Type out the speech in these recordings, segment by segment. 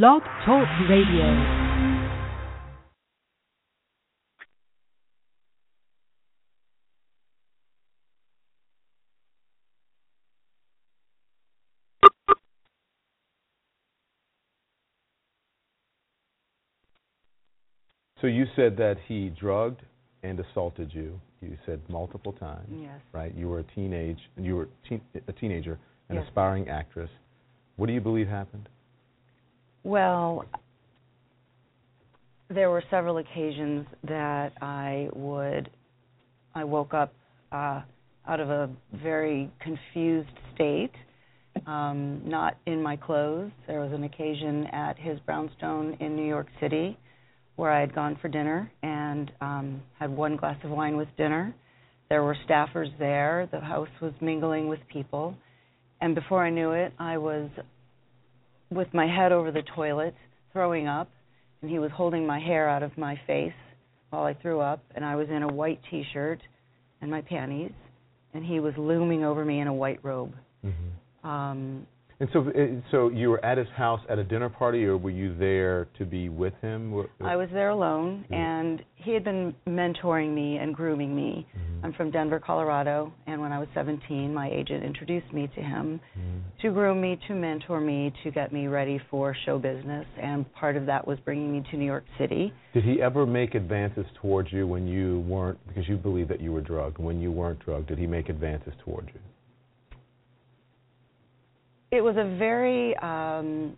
Blog Talk Radio. So you said that he drugged and assaulted you. You said multiple times. Yes. Right. You were a teenage. You were teen, a teenager, an Yes. aspiring actress. What do you believe happened? Well, there were several occasions that I would, I woke up uh, out of a very confused state, um, not in my clothes. There was an occasion at his brownstone in New York City where I had gone for dinner and um, had one glass of wine with dinner. There were staffers there. The house was mingling with people. And before I knew it, I was with my head over the toilet, throwing up, and he was holding my hair out of my face while I threw up, and I was in a white T-shirt and my panties, and he was looming over me in a white robe. Mm-hmm. Um, And so, uh, so you were at his house at a dinner party, or were you there to be with him? I was there alone, Mhm. and he had been mentoring me and grooming me. Mhm. I'm from Denver, Colorado, and when I was 17, my agent introduced me to him Mhm. to groom me, to mentor me, to get me ready for show business, and part of that was bringing me to New York City. Did he ever make advances towards you when you weren't, because you believe that you were drugged? When you weren't drugged, did he make advances towards you? It was a very um,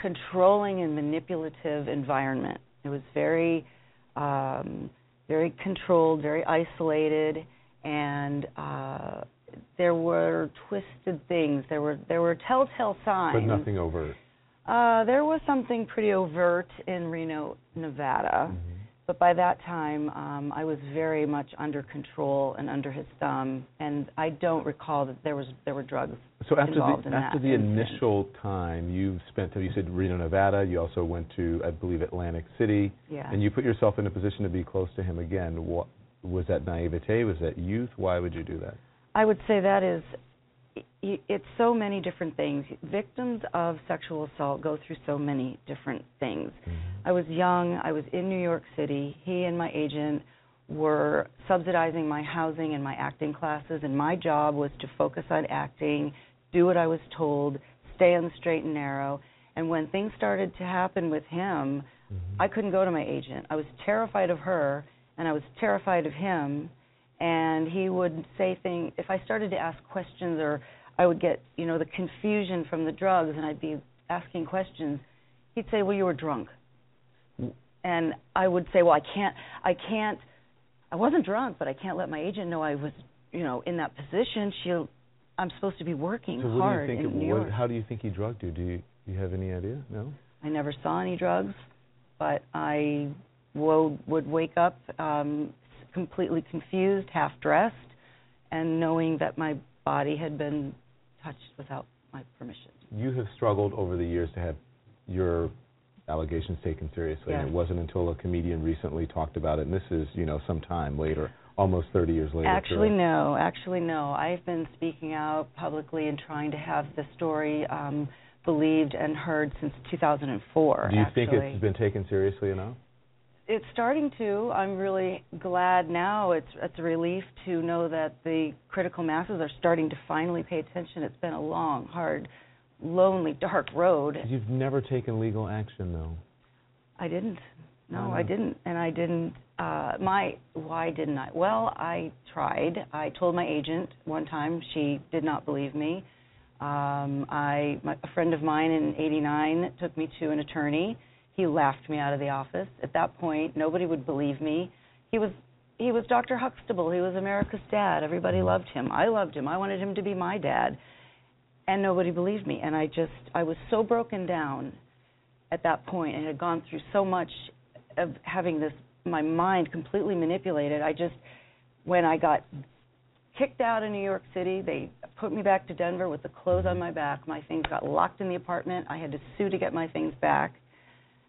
controlling and manipulative environment. It was very, um, very controlled, very isolated, and uh, there were twisted things. There were there were telltale signs. But nothing overt. Uh, there was something pretty overt in Reno, Nevada. Mhm. But by that time, um, I was very much under control and under his thumb, and I don't recall that there was there were drugs So after involved the after the incident. initial time you spent, you said Reno, Nevada. You also went to, I believe, Atlantic City, Yeah. and you put yourself in a position to be close to him again. What was that naivete? Was that youth? Why would you do that? I would say that is, it's so many different things. Victims of sexual assault go through so many different things. I was young. I was in New York City. He and my agent were subsidizing my housing and my acting classes, and my job was to focus on acting, do what I was told, stay on the straight and narrow. And when things started to happen with him, Mhm. I couldn't go to my agent. I was terrified of her, and I was terrified of him. And he would say things. If I started to ask questions, or I would get, you know, the confusion from the drugs, and I'd be asking questions, he'd say, "Well, you were drunk," and I would say, "Well, I can't, I can't, I wasn't drunk, but I can't let my agent know I was, you know, in that position. She'll, I'm supposed to be working So hard do you think? in New York." how do you think he drugged you? Do you, do you have any idea? No. I never saw any drugs, but I wo- would wake up um, completely confused, half dressed, and knowing that my body had been touched without my permission. You have struggled over the years to have your allegations taken seriously, and it wasn't until a comedian recently talked about it, and this is, you know, some time later, almost 30 years later. Actually, correct? no. Actually, no. I've been speaking out publicly and trying to have the story um, believed and heard since 2004. Do you actually. think it's been taken seriously enough? It's starting to. I'm really glad now. It's it's a relief to know that the critical masses are starting to finally pay attention. It's been a long, hard, lonely, dark road. You've never taken legal action, though. I didn't. No, Why I didn't, and I didn't. Uh, my why didn't I? Well, I tried. I told my agent one time. She did not believe me. Um, I my, a friend of mine in '89 took me to an attorney. He laughed me out of the office. At that point, nobody would believe me. He was he was Dr. Huxtable. He was America's dad. Everybody loved him. I loved him. I wanted him to be my dad. And nobody believed me. And I just I was so broken down at that point and had gone through so much of having this my mind completely manipulated. I just when I got kicked out of New York City, they put me back to Denver with the clothes on my back. My things got locked in the apartment. I had to sue to get my things back.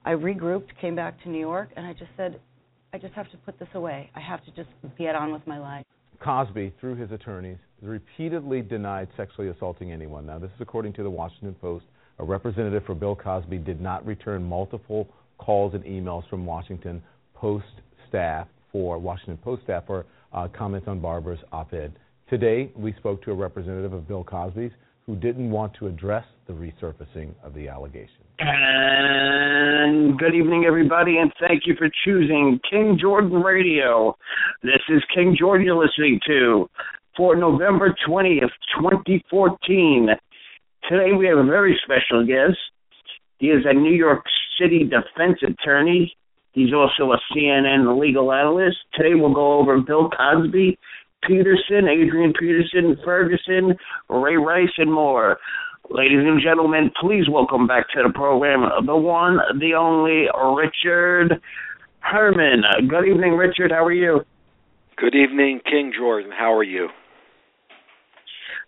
I regrouped, came back to New York, and I just said, I just have to put this away. I have to just get on with my life. Cosby, through his attorneys, repeatedly denied sexually assaulting anyone. Now, this is according to the Washington Post. a representative for Bill Cosby did not return multiple calls and emails from Washington Post staff for Washington Post staff for uh, comments on Barbara's op-ed. Today, we spoke to a representative of Bill Cosby's who didn't want to address the resurfacing of the allegations. And good evening, everybody, and thank you for choosing King Jordan Radio. This is King Jordan you're listening to for November 20th, 2014. Today we have a very special guest. He is a New York City defense attorney. He's also a CNN legal analyst. Today we'll go over Bill Cosby, Peterson, Adrian Peterson, Ferguson, Ray Rice, and more. Ladies and gentlemen, please welcome back to the program the one, the only Richard Herman. Good evening, Richard. How are you? Good evening, King Jordan. How are you?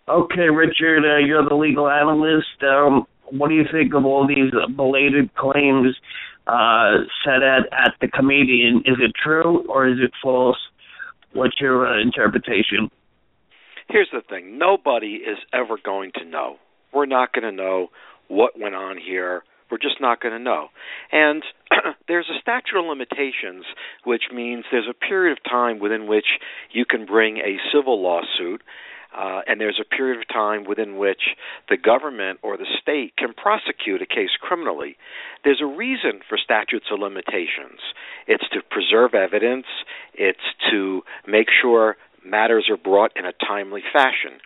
Okay, Richard, uh, you're the legal analyst. Um, what do you think of all these belated claims uh, said at, at the comedian? Is it true or is it false? What's your uh, interpretation? Here's the thing nobody is ever going to know. We're not going to know what went on here. We're just not going to know. And there's a statute of limitations, which means there's a period of time within which you can bring a civil lawsuit uh, and there's a period of time within which the government or the state can prosecute a case criminally. There's a reason for statutes of limitations. It's to preserve evidence, it's to make sure matters are brought in a timely fashion.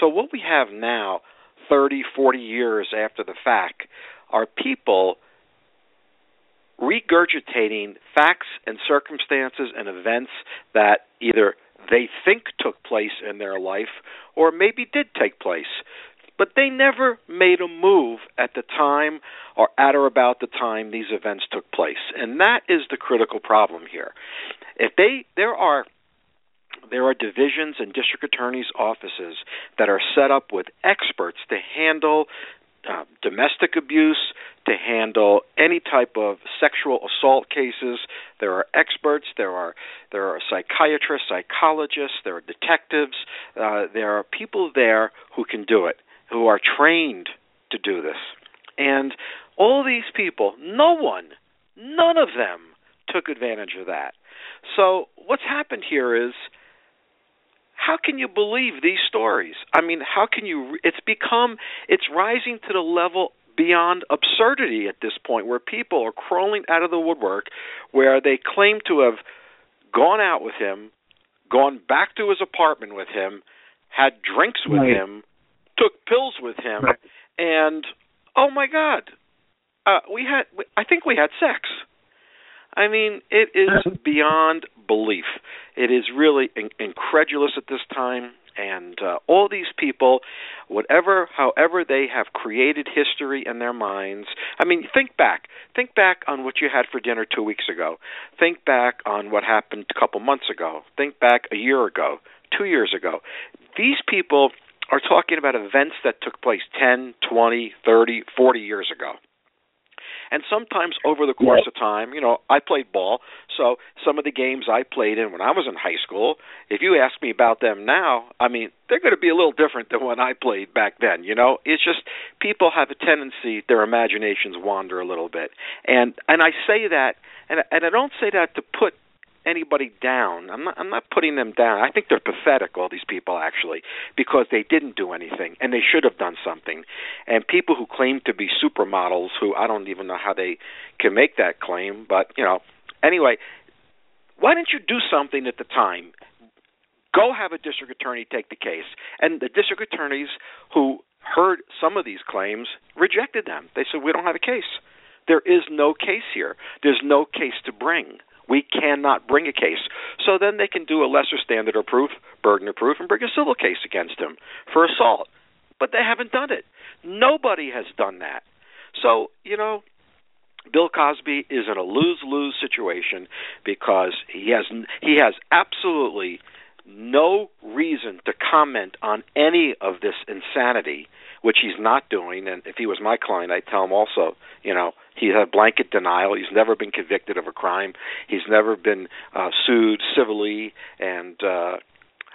So, what we have now, 30, 40 years after the fact, are people regurgitating facts and circumstances and events that either they think took place in their life or maybe did take place. But they never made a move at the time or at or about the time these events took place. And that is the critical problem here. If they there are there are divisions and district attorneys' offices that are set up with experts to handle uh, domestic abuse, to handle any type of sexual assault cases. There are experts. There are there are psychiatrists, psychologists. There are detectives. Uh, there are people there who can do it, who are trained to do this. And all these people, no one, none of them took advantage of that. So what's happened here is how can you believe these stories? I mean, how can you? It's become, it's rising to the level beyond absurdity at this point, where people are crawling out of the woodwork, where they claim to have gone out with him, gone back to his apartment with him, had drinks with right. him, took pills with him, right. and oh my God, uh, we had, I think we had sex. I mean, it is beyond belief. It is really in- incredulous at this time. And uh, all these people, whatever, however they have created history in their minds. I mean, think back. Think back on what you had for dinner two weeks ago. Think back on what happened a couple months ago. Think back a year ago, two years ago. These people are talking about events that took place 10, 20, 30, 40 years ago. And sometimes over the course of time, you know, I played ball, so some of the games I played in when I was in high school, if you ask me about them now, I mean, they're going to be a little different than when I played back then, you know? It's just people have a tendency their imaginations wander a little bit. And and I say that and and I don't say that to put anybody down. I'm not I'm not putting them down. I think they're pathetic all these people actually because they didn't do anything and they should have done something. And people who claim to be supermodels who I don't even know how they can make that claim, but you know, anyway, why didn't you do something at the time? Go have a district attorney take the case. And the district attorneys who heard some of these claims rejected them. They said we don't have a case. There is no case here. There's no case to bring. We cannot bring a case. So then they can do a lesser standard of proof, burden of proof, and bring a civil case against him for assault. But they haven't done it. Nobody has done that. So, you know, Bill Cosby is in a lose-lose situation because he has he has absolutely no reason to comment on any of this insanity, which he's not doing. And if he was my client, I'd tell him also, you know, he had blanket denial. He's never been convicted of a crime. He's never been uh, sued civilly and uh,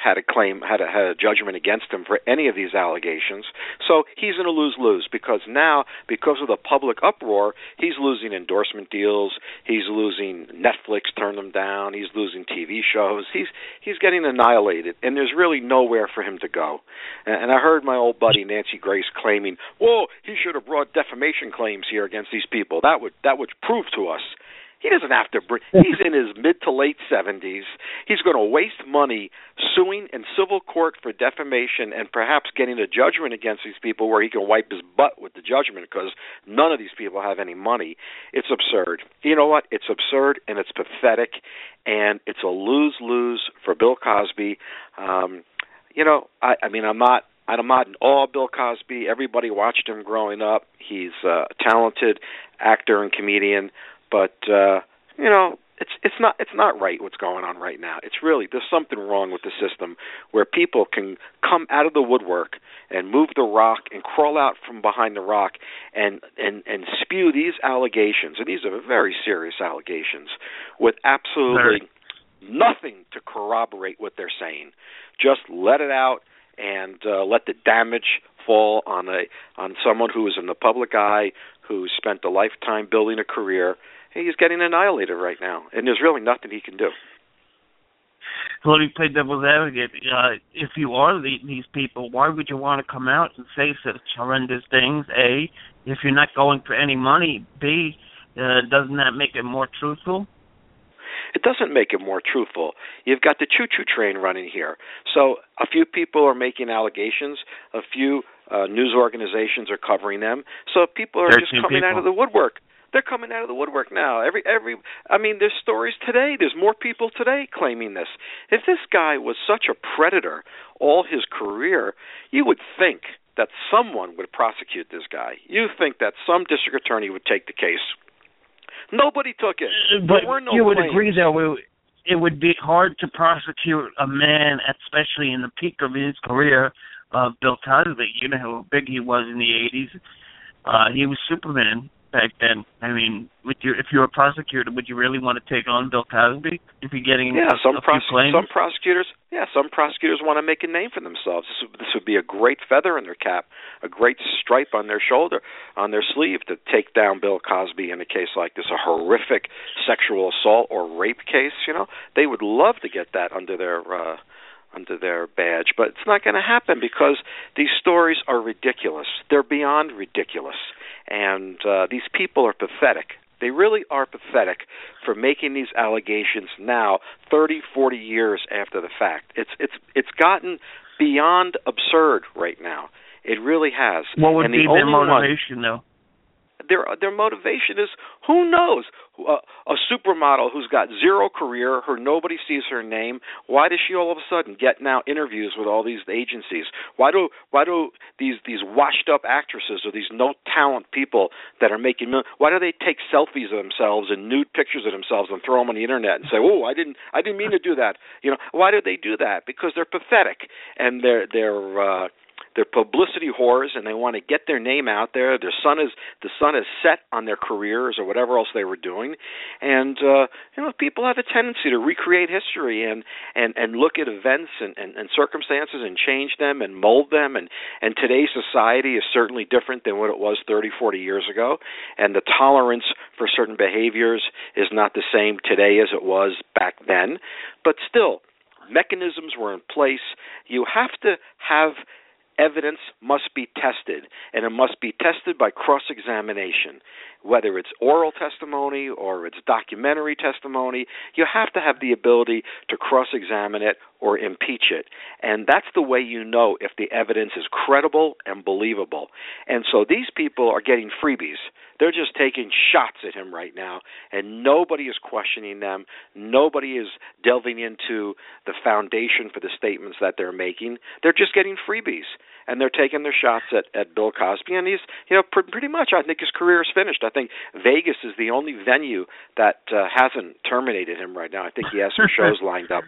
had a claim, had a, had a judgment against him for any of these allegations. So he's in a lose lose because now, because of the public uproar, he's losing endorsement deals. He's losing Netflix, turn them down. He's losing TV shows. He's he's getting annihilated, and there's really nowhere for him to go. And, and I heard my old buddy Nancy Grace claiming, "Whoa, he should have brought defamation claims here against these people. That would that would prove to us." He doesn't have to. Bring, he's in his mid to late seventies. He's going to waste money suing in civil court for defamation and perhaps getting a judgment against these people where he can wipe his butt with the judgment because none of these people have any money. It's absurd. You know what? It's absurd and it's pathetic, and it's a lose lose for Bill Cosby. Um, you know, I, I mean, I'm not I'm not in awe of Bill Cosby. Everybody watched him growing up. He's a talented actor and comedian but uh, you know, it's it's not it's not right what's going on right now. It's really there's something wrong with the system where people can come out of the woodwork and move the rock and crawl out from behind the rock and and and spew these allegations. And these are very serious allegations with absolutely nothing to corroborate what they're saying. Just let it out and uh, let the damage fall on a on someone who is in the public eye who spent a lifetime building a career he's getting annihilated right now, and there's really nothing he can do. let me play devil's advocate. Uh, if you are the, these people, why would you want to come out and say such horrendous things? A, if you're not going for any money. B, uh, doesn't that make it more truthful? It doesn't make it more truthful. You've got the choo-choo train running here. So a few people are making allegations. A few uh, news organizations are covering them. So people are just coming people. out of the woodwork they're coming out of the woodwork now. Every every I mean there's stories today. There's more people today claiming this. If this guy was such a predator all his career, you would think that someone would prosecute this guy. You think that some district attorney would take the case. Nobody took it. Uh, but no you would claims. agree though it would be hard to prosecute a man, especially in the peak of his career, of uh, Bill Cosby. You know how big he was in the 80s. Uh, he was Superman back then. I mean, would you if you were a prosecutor, would you really want to take on Bill Cosby if you're getting yeah, some a prose- few claims? some prosecutors yeah some prosecutors want to make a name for themselves. This would, this would be a great feather in their cap, a great stripe on their shoulder, on their sleeve to take down Bill Cosby in a case like this, a horrific sexual assault or rape case. You know, they would love to get that under their. uh under their badge, but it's not going to happen because these stories are ridiculous. They're beyond ridiculous and uh, these people are pathetic. They really are pathetic for making these allegations now, 30, 40 years after the fact. It's it's it's gotten beyond absurd right now. It really has. What would and be the their one, motivation, though? Their their motivation is who knows? A, a supermodel who's got zero career her nobody sees her name why does she all of a sudden get now interviews with all these agencies? Why do why do these these washed up actresses or these no talent people that are making money why do they take selfies of themselves and nude pictures of themselves and throw them on the internet and say oh i didn't i didn't mean to do that. You know why do they do that? Because they're pathetic and they're they're uh they're publicity whores and they want to get their name out there. Their sun is the sun is set on their careers or whatever else they were doing, and uh, you know people have a tendency to recreate history and and and look at events and, and, and circumstances and change them and mold them. And and today's society is certainly different than what it was 30, 40 years ago, and the tolerance for certain behaviors is not the same today as it was back then. But still, mechanisms were in place. You have to have evidence must be tested, and it must be tested by cross examination. Whether it's oral testimony or it's documentary testimony, you have to have the ability to cross examine it or impeach it. And that's the way you know if the evidence is credible and believable. And so these people are getting freebies. They're just taking shots at him right now, and nobody is questioning them. Nobody is delving into the foundation for the statements that they're making. They're just getting freebies, and they're taking their shots at, at Bill Cosby. And he's, you know, pr- pretty much, I think his career is finished. I think Vegas is the only venue that uh, hasn't terminated him right now. I think he has some shows lined up,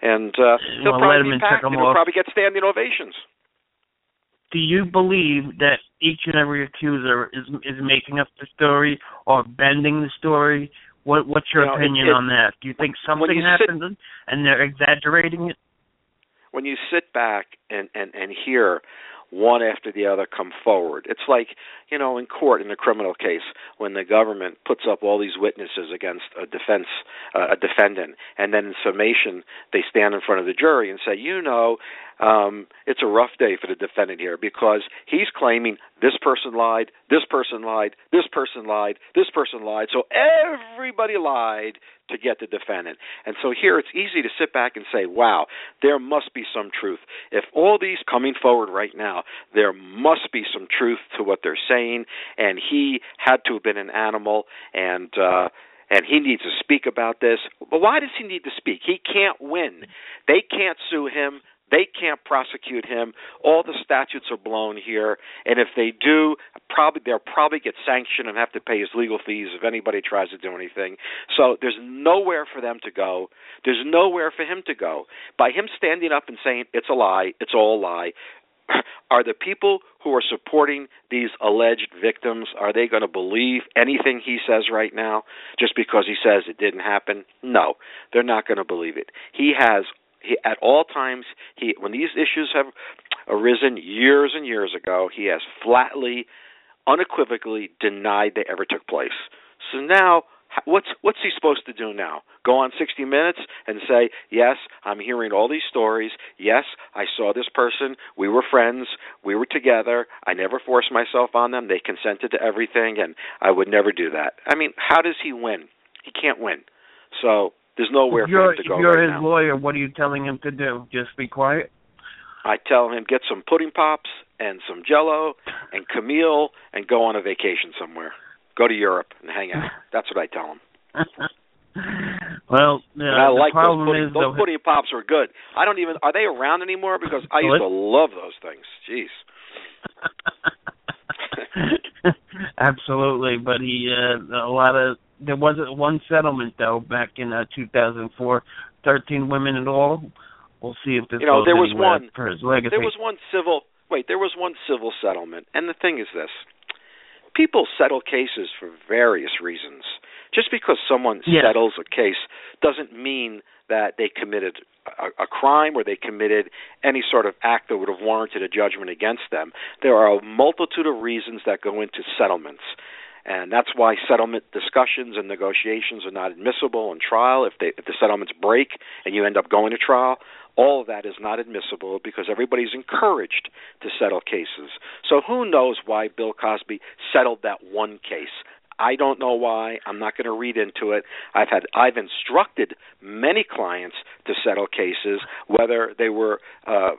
and uh, he'll well, probably be packed. And he'll probably get standing ovations do you believe that each and every accuser is is making up the story or bending the story? What what's your you know, opinion it, it, on that? Do you think something you happened sit, and they're exaggerating it? when you sit back and and and hear one after the other come forward. It's like, you know, in court in a criminal case when the government puts up all these witnesses against a defense uh, a defendant and then in summation they stand in front of the jury and say, "You know, um it's a rough day for the defendant here because he's claiming this person lied, this person lied, this person lied, this person lied. So everybody lied to get the defendant. And so here it's easy to sit back and say, wow, there must be some truth. If all these coming forward right now, there must be some truth to what they're saying. And he had to have been an animal and, uh, and he needs to speak about this. But why does he need to speak? He can't win. They can't sue him. They can't prosecute him. All the statutes are blown here, and if they do, probably they'll probably get sanctioned and have to pay his legal fees if anybody tries to do anything. So there's nowhere for them to go. There's nowhere for him to go. By him standing up and saying it's a lie, it's all a lie. Are the people who are supporting these alleged victims are they going to believe anything he says right now just because he says it didn't happen? No, they're not going to believe it. He has he, at all times, he when these issues have arisen years and years ago, he has flatly, unequivocally denied they ever took place. So now, what's what's he supposed to do now? Go on 60 Minutes and say, "Yes, I'm hearing all these stories. Yes, I saw this person. We were friends. We were together. I never forced myself on them. They consented to everything, and I would never do that." I mean, how does he win? He can't win. So there's nowhere for him to go. If you're right his now. lawyer, what are you telling him to do? Just be quiet. I tell him get some pudding pops and some Jello and Camille and go on a vacation somewhere. Go to Europe and hang out. That's what I tell them. well, uh, and I the like problem those pudding, is those pudding pops are good. I don't even are they around anymore because I used to love those things. Jeez. Absolutely, but he uh, a lot of there wasn't one settlement though back in uh, 2004, 13 women in all. We'll see if this you know there was one for his legacy. there was one civil wait there was one civil settlement and the thing is this people settle cases for various reasons. Just because someone Yes. settles a case doesn't mean that they committed a, a crime or they committed any sort of act that would have warranted a judgment against them. There are a multitude of reasons that go into settlements. And that's why settlement discussions and negotiations are not admissible in trial. If they if the settlements break and you end up going to trial all of that is not admissible because everybody's encouraged to settle cases. So who knows why bill cosby settled that one case I don't know why. I'm not going to read into it. I've had I've instructed many clients to settle cases, whether they were uh,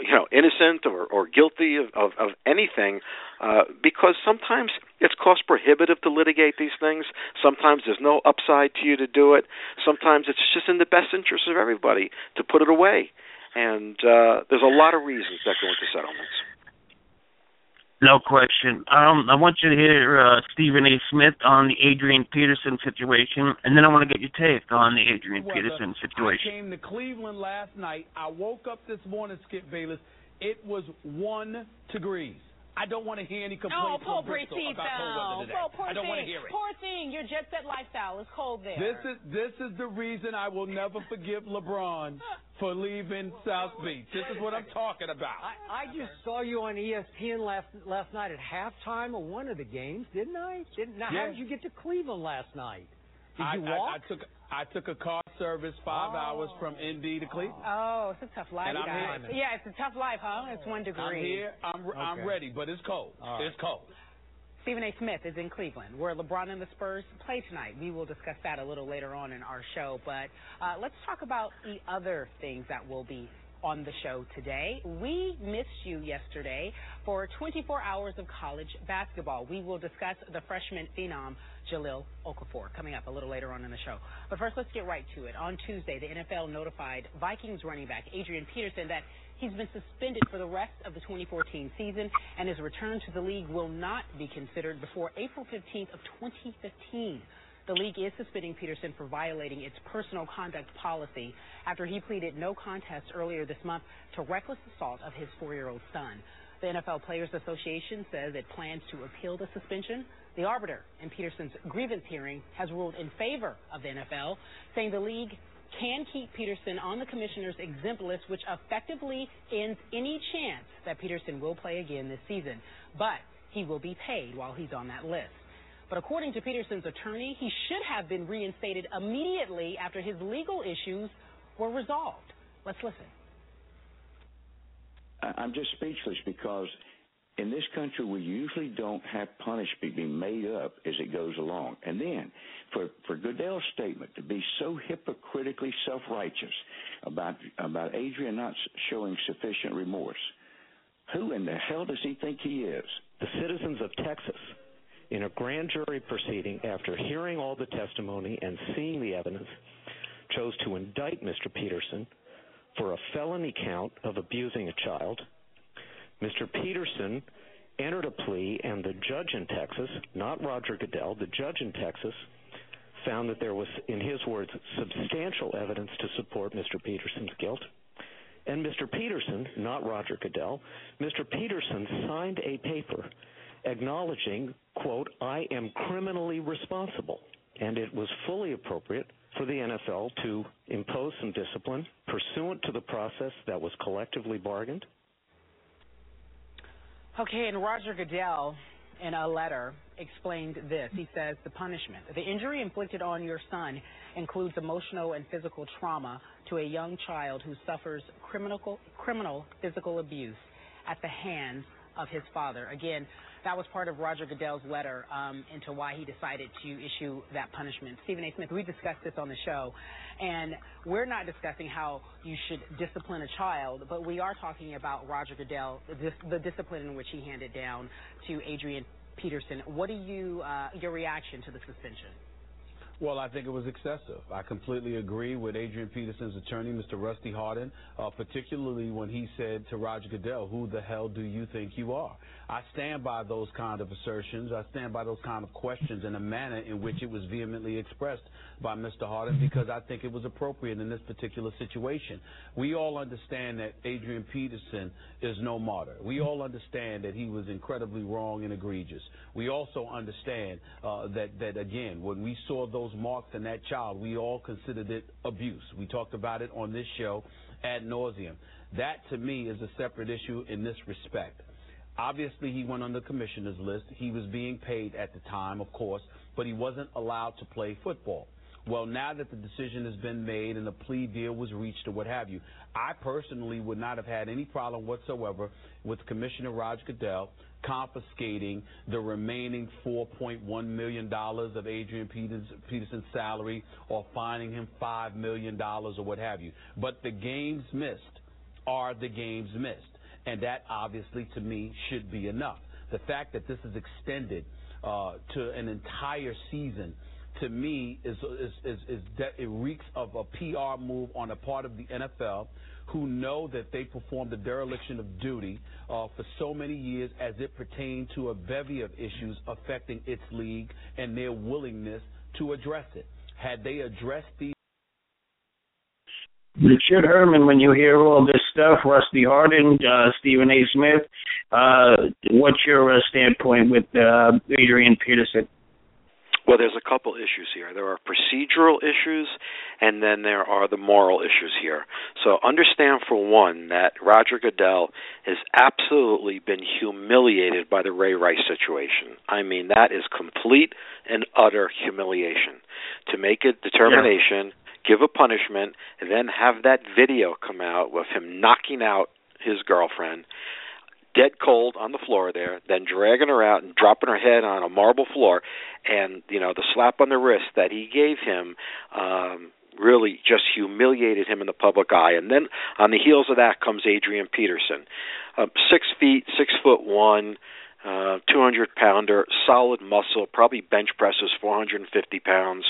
you know innocent or, or guilty of, of, of anything, uh, because sometimes it's cost prohibitive to litigate these things. Sometimes there's no upside to you to do it. Sometimes it's just in the best interest of everybody to put it away. And uh, there's a lot of reasons that go into settlements. No question. Um, I want you to hear uh, Stephen A. Smith on the Adrian Peterson situation, and then I want to get your take on the Adrian Well, Peterson I situation. came to Cleveland last night. I woke up this morning, Skip Bayless. It was one degrees. I don't want to hear any Oh, complaints poor from Bristol Brittany about cold weather today. Oh, poor I don't want to hear it. Poor thing. Your jet set lifestyle is cold there. This is this is the reason I will never forgive LeBron for leaving South Beach. This is what I'm talking about. I, I just saw you on ESPN last last night at halftime of one of the games, didn't I? Didn't now Yeah. how did you get to Cleveland last night? Did I, you I- walk? I, took I took a car service five Oh. hours from ND to Cleveland. Oh, it's a tough life, And I'm guys. here. Yeah, it's a tough life, huh? It's one degree. I'm here. I'm I'm ready, but it's cold. All right. It's cold. Stephen A. Smith is in Cleveland, where LeBron and the Spurs play tonight. We will discuss that a little later on in our show. But uh, let's talk about the other things that will be on the show today. We missed you yesterday for 24 hours of college basketball. We will discuss the freshman phenom Jahlil Okafor coming up a little later on in the show. But first, let's get right to it. On Tuesday, the NFL notified Vikings running back Adrian Peterson that he's been suspended for the rest of the 2014 season, and his return to the league will not be considered before April 15th of 2015. The league is suspending Peterson for violating its personal conduct policy after he pleaded no contest earlier this month to reckless assault of his four-year-old son. The NFL Players Association says it plans to appeal the suspension. The arbiter in Peterson's grievance hearing has ruled in favor of the NFL, saying the league can keep Peterson on the commissioner's exempt list, which effectively ends any chance that Peterson will play again this season. But he will be paid while he's on that list. But according to Peterson's attorney, he should have been reinstated immediately after his legal issues were resolved. Let's listen. I'm just speechless because in this country we usually don't have punishment being made up as it goes along. And then for for Goodell's statement to be so hypocritically self-righteous about about Adrian not showing sufficient remorse, who in the hell does he think he is? The citizens of Texas in a grand jury proceeding after hearing all the testimony and seeing the evidence chose to indict Mr. Peterson for a felony count of abusing a child. Mr. Peterson entered a plea, and the judge in Texas, not Roger Goodell, the judge in Texas, found that there was, in his words, substantial evidence to support Mr. Peterson's guilt. And Mr. Peterson, not Roger Goodell, Mr. Peterson signed a paper acknowledging, quote, I am criminally responsible. And it was fully appropriate for the NFL to impose some discipline pursuant to the process that was collectively bargained. Okay, and Roger Goodell, in a letter, explained this. He says the punishment, the injury inflicted on your son includes emotional and physical trauma to a young child who suffers criminal, criminal physical abuse at the hands of his father. Again, that was part of Roger Goodell's letter um, into why he decided to issue that punishment. Stephen A. Smith, we discussed this on the show, and we're not discussing how you should discipline a child, but we are talking about Roger Goodell, the, discipline in which he handed down to Adrian Peterson. What do you, uh, your reaction to the suspension? Well, I think it was excessive. I completely agree with Adrian Peterson's attorney, Mr. Rusty Hardin, uh, particularly when he said to Roger Goodell, who the hell do you think you are? I stand by those kind of assertions. I stand by those kind of questions in a manner in which it was vehemently expressed by Mr. Hardin because I think it was appropriate in this particular situation. We all understand that Adrian Peterson is no martyr. We all understand that he was incredibly wrong and egregious. We also understand uh, that, that, again, when we saw those those marks in that child, we all considered it abuse. We talked about it on this show ad nauseum. That to me is a separate issue in this respect. Obviously, he went on the commissioner's list. He was being paid at the time, of course, but he wasn't allowed to play football. Well, now that the decision has been made and the plea deal was reached or what have you, I personally would not have had any problem whatsoever with Commissioner Raj Goodell confiscating the remaining $4.1 million of Adrian Peterson's salary or fining him $5 million or what have you. But the games missed are the games missed. And that obviously to me should be enough. The fact that this is extended uh, to an entire season to me is is is, is that it reeks of a PR move on the part of the NFL who know that they performed a dereliction of duty uh, for so many years as it pertained to a bevy of issues affecting its league and their willingness to address it. Had they addressed these Richard Herman, when you hear all this stuff, Rusty Hardin, uh, Stephen A. Smith, uh, what's your uh, standpoint with uh, Adrian Peterson? Well, there's a couple issues here. There are procedural issues, and then there are the moral issues here. So understand, for one, that Roger Goodell has absolutely been humiliated by the Ray Rice situation. I mean, that is complete and utter humiliation. To make a determination, yeah. give a punishment, and then have that video come out with him knocking out his girlfriend dead cold on the floor there, then dragging her out and dropping her head on a marble floor, and you know the slap on the wrist that he gave him um, really just humiliated him in the public eye. And then on the heels of that comes Adrian Peterson, uh, six feet, six foot one. Uh, 200 pounder, solid muscle, probably bench presses 450 pounds,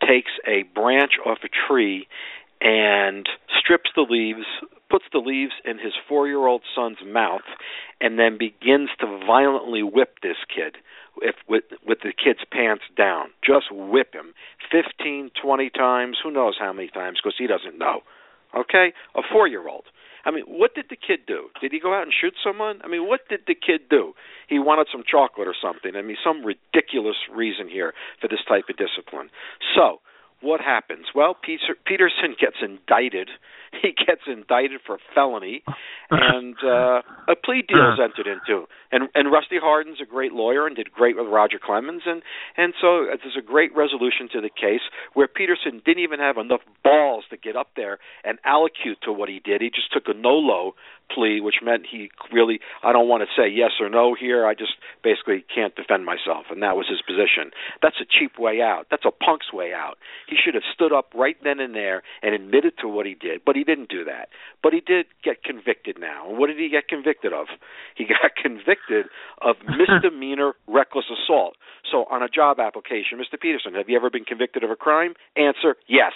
takes a branch off a tree and strips the leaves puts the leaves in his four year old son's mouth and then begins to violently whip this kid if with with the kid's pants down just whip him fifteen twenty times who knows how many times because he doesn't know okay a four year old I mean, what did the kid do? Did he go out and shoot someone? I mean, what did the kid do? He wanted some chocolate or something. I mean, some ridiculous reason here for this type of discipline. So, what happens? Well, Peter, Peterson gets indicted. He gets indicted for felony, and uh, a plea deal is entered into. And and Rusty Hardin's a great lawyer and did great with Roger Clemens, and and so there's a great resolution to the case where Peterson didn't even have enough balls to get up there and allocute to what he did. He just took a nolo plea, which meant he really I don't want to say yes or no here. I just basically can't defend myself, and that was his position. That's a cheap way out. That's a punk's way out. He should have stood up right then and there and admitted to what he did, but he didn't do that. But he did get convicted now. And what did he get convicted of? He got convicted of misdemeanor reckless assault. So on a job application, Mr. Peterson, have you ever been convicted of a crime? Answer: Yes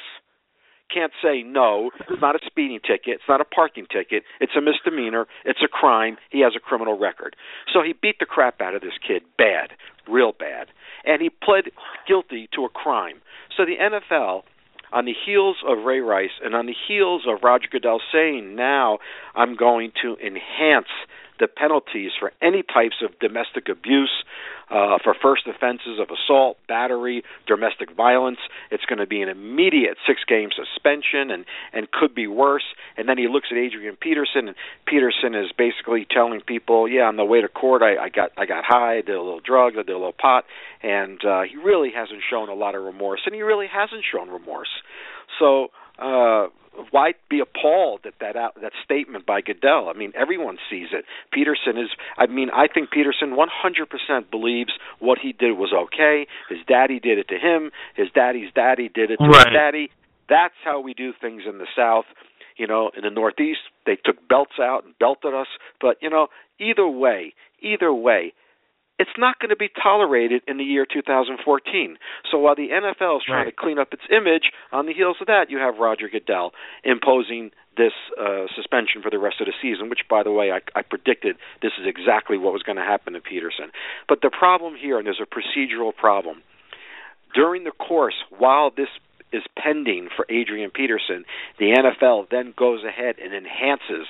can't say no. It's not a speeding ticket. It's not a parking ticket. It's a misdemeanor. It's a crime. He has a criminal record. So he beat the crap out of this kid bad, real bad. And he pled guilty to a crime. So the NFL on the heels of Ray Rice and on the heels of Roger Goodell saying now I'm going to enhance the penalties for any types of domestic abuse, uh, for first offenses of assault, battery, domestic violence. It's going to be an immediate six game suspension and, and could be worse. And then he looks at Adrian Peterson, and Peterson is basically telling people, Yeah, on the way to court, I, I got I got high, I did a little drugs, I did a little pot. And uh, he really hasn't shown a lot of remorse, and he really hasn't shown remorse. So, uh, why be appalled at that out, that statement by Goodell? I mean, everyone sees it. Peterson is. I mean, I think Peterson 100% believes what he did was okay. His daddy did it to him. His daddy's daddy did it to right. his daddy. That's how we do things in the South. You know, in the Northeast, they took belts out and belted us. But you know, either way, either way, it's not going to be tolerated in the year 2014. So while the NFL is trying right. to clean up its image, on the heels of that, you have Roger Goodell imposing this uh, suspension for the rest of the season, which, by the way, I, I predicted this is exactly what was going to happen to Peterson. But the problem here, and there's a procedural problem, during the course, while this is pending for Adrian Peterson, the NFL then goes ahead and enhances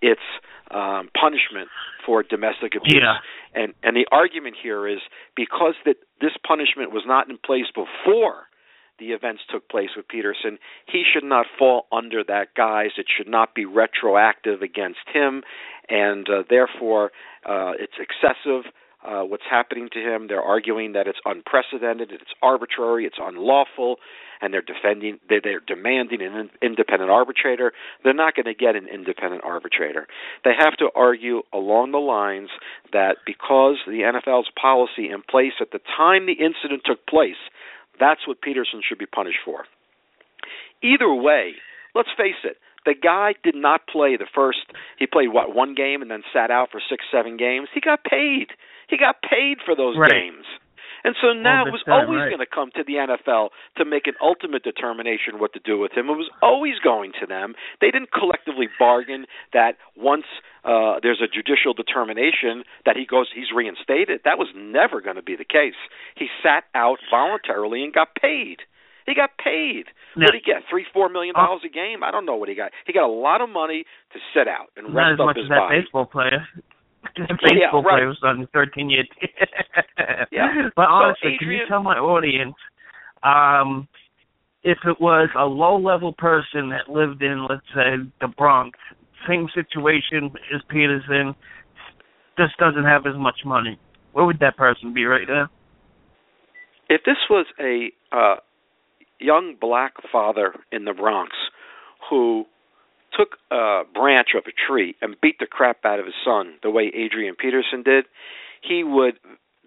its um, punishment for domestic abuse. Yeah. And and the argument here is because that this punishment was not in place before the events took place with Peterson, he should not fall under that guise. It should not be retroactive against him, and uh, therefore uh, it's excessive. Uh, what's happening to him? They're arguing that it's unprecedented, it's arbitrary, it's unlawful, and they're defending, they're, they're demanding an independent arbitrator. They're not going to get an independent arbitrator. They have to argue along the lines that because the NFL's policy in place at the time the incident took place, that's what Peterson should be punished for. Either way, let's face it, the guy did not play the first. He played what one game and then sat out for six, seven games. He got paid. He got paid for those right. games. And so now it was time, always right. going to come to the NFL to make an ultimate determination what to do with him. It was always going to them. They didn't collectively bargain that once uh, there's a judicial determination that he goes, he's reinstated. That was never going to be the case. He sat out voluntarily and got paid. He got paid. Now- what did he get? Three, four million dollars a game? I don't know what he got. He got a lot of money to sit out and Not rest as up much his as that body. baseball player. That Yeah, baseball right. player was on 13 year. Yeah. But So, honestly, can you tell my audience, um, if it was a low level person that lived in, let's say, the Bronx, same situation as Peterson, just doesn't have as much money, where would that person be right now? if this was a uh, young black father in the Bronx who took a branch of a tree and beat the crap out of his son the way Adrian Peterson did, he would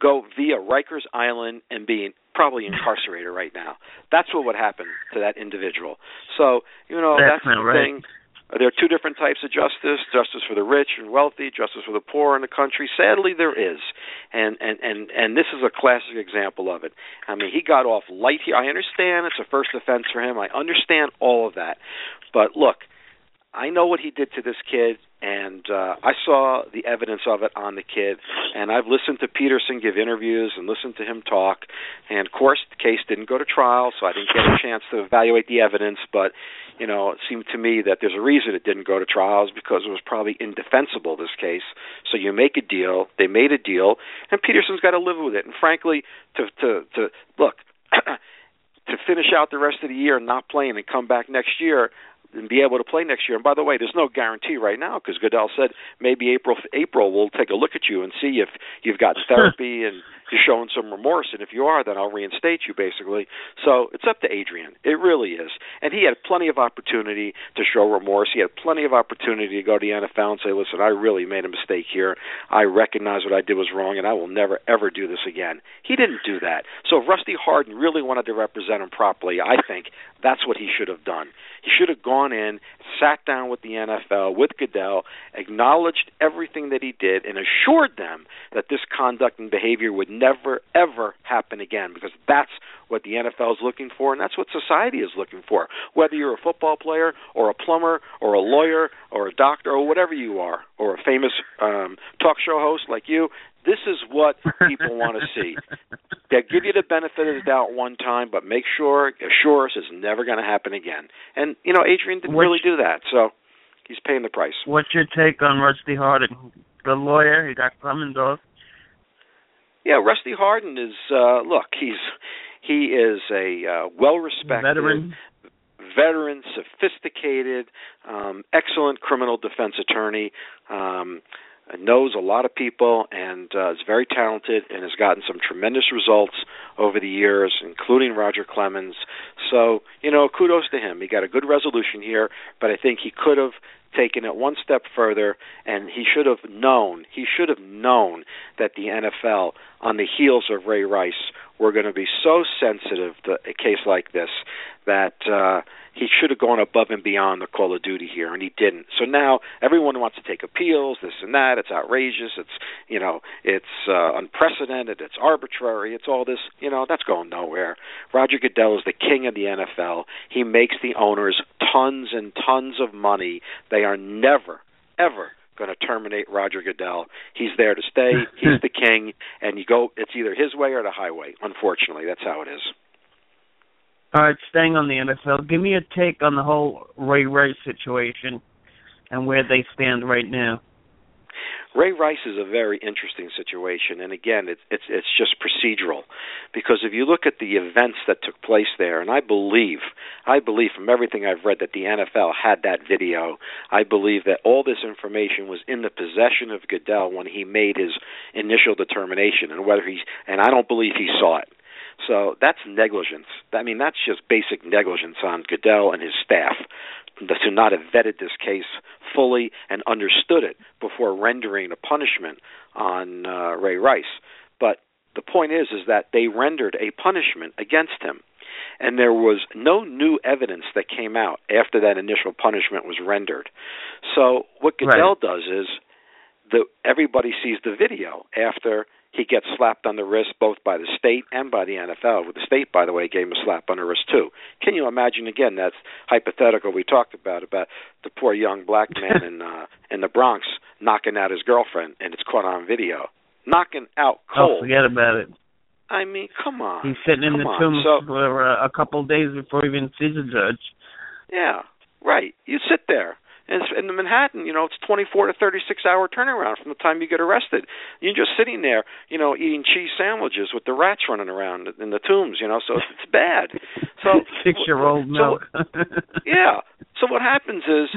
go via Rikers Island and be probably incarcerated right now. That's what would happen to that individual. So, you know, That's that's, the right. thing. There are two different types of justice: justice for the rich and wealthy, justice for the poor in the country. Sadly, there is, and and and and this is a classic example of it. I mean, he got off light here. I understand it's a first offense for him. I understand all of that, but look, I know what he did to this kid, and uh, I saw the evidence of it on the kid. And I've listened to Peterson give interviews and listened to him talk. And of course, the case didn't go to trial, so I didn't get a chance to evaluate the evidence. But you know, it seemed to me that there's a reason it didn't go to trials because it was probably indefensible. This case, so you make a deal. They made a deal, and Peterson's got to live with it. And frankly, to to to look. to finish out the rest of the year and not playing and come back next year and be able to play next year. And by the way, there's no guarantee right now because Goodell said maybe April April we'll take a look at you and see if you've got therapy and you're showing some remorse. And if you are, then I'll reinstate you basically. So it's up to Adrian. It really is. And he had plenty of opportunity to show remorse. He had plenty of opportunity to go to the NFL and say, "Listen, I really made a mistake here. I recognize what I did was wrong, and I will never ever do this again." He didn't do that. So if Rusty Hardin really wanted to represent him properly, I think that's what he should have done. He should have gone in, sat down with the NFL, with Goodell, acknowledged everything that he did, and assured them that this conduct and behavior would never, ever happen again because that's what the NFL is looking for, and that's what society is looking for. Whether you're a football player or a plumber or a lawyer or a doctor or whatever you are, or a famous um, talk show host like you, this is what people want to see. They give you the benefit of the doubt one time, but make sure, assure us it's never going to happen again. And you know, Adrian didn't really do that, so he's paying the price. What's your take on Rusty Hardin, the lawyer? He got Clemens off. Yeah, Rusty Hardin is. uh Look, he's he is a uh, well-respected veteran veteran, sophisticated, um, excellent criminal defense attorney. Um, knows a lot of people and uh, is very talented and has gotten some tremendous results over the years, including Roger Clemens. So, you know, kudos to him. He got a good resolution here, but I think he could have taken it one step further and he should have known he should have known that the NFL on the heels of Ray Rice were going to be so sensitive to a case like this that uh he should have gone above and beyond the call of duty here, and he didn't. So now everyone wants to take appeals, this and that. It's outrageous. It's you know, it's uh, unprecedented. It's arbitrary. It's all this. You know, that's going nowhere. Roger Goodell is the king of the NFL. He makes the owners tons and tons of money. They are never, ever going to terminate Roger Goodell. He's there to stay. He's the king, and you go. It's either his way or the highway. Unfortunately, that's how it is. All right, staying on the NFL, give me a take on the whole Ray Rice situation and where they stand right now. Ray Rice is a very interesting situation, and again, it's it's it's just procedural, because if you look at the events that took place there, and I believe, I believe from everything I've read that the NFL had that video. I believe that all this information was in the possession of Goodell when he made his initial determination, and whether he's and I don't believe he saw it. So that's negligence. I mean, that's just basic negligence on Goodell and his staff to not have vetted this case fully and understood it before rendering a punishment on uh, Ray Rice. But the point is, is that they rendered a punishment against him, and there was no new evidence that came out after that initial punishment was rendered. So what Goodell Right. does is, the everybody sees the video after he gets slapped on the wrist both by the state and by the NFL. With the state, by the way, gave him a slap on the wrist too. Can you imagine? Again, that's hypothetical. We talked about about the poor young black man in uh, in the Bronx knocking out his girlfriend, and it's caught on video. Knocking out cold. Oh, cold. forget about it. I mean, come on. He's sitting in Come the tomb So- for uh, a couple of days before he even sees a judge. Yeah, right. You sit there. And it's- in Manhattan, you know, it's 24 to 36 hour turnaround from the time you get arrested. You're just sitting there, you know, eating cheese sandwiches with the rats running around in the tombs, you know, so it's bad. So Six-year-old so- milk. yeah. So what happens is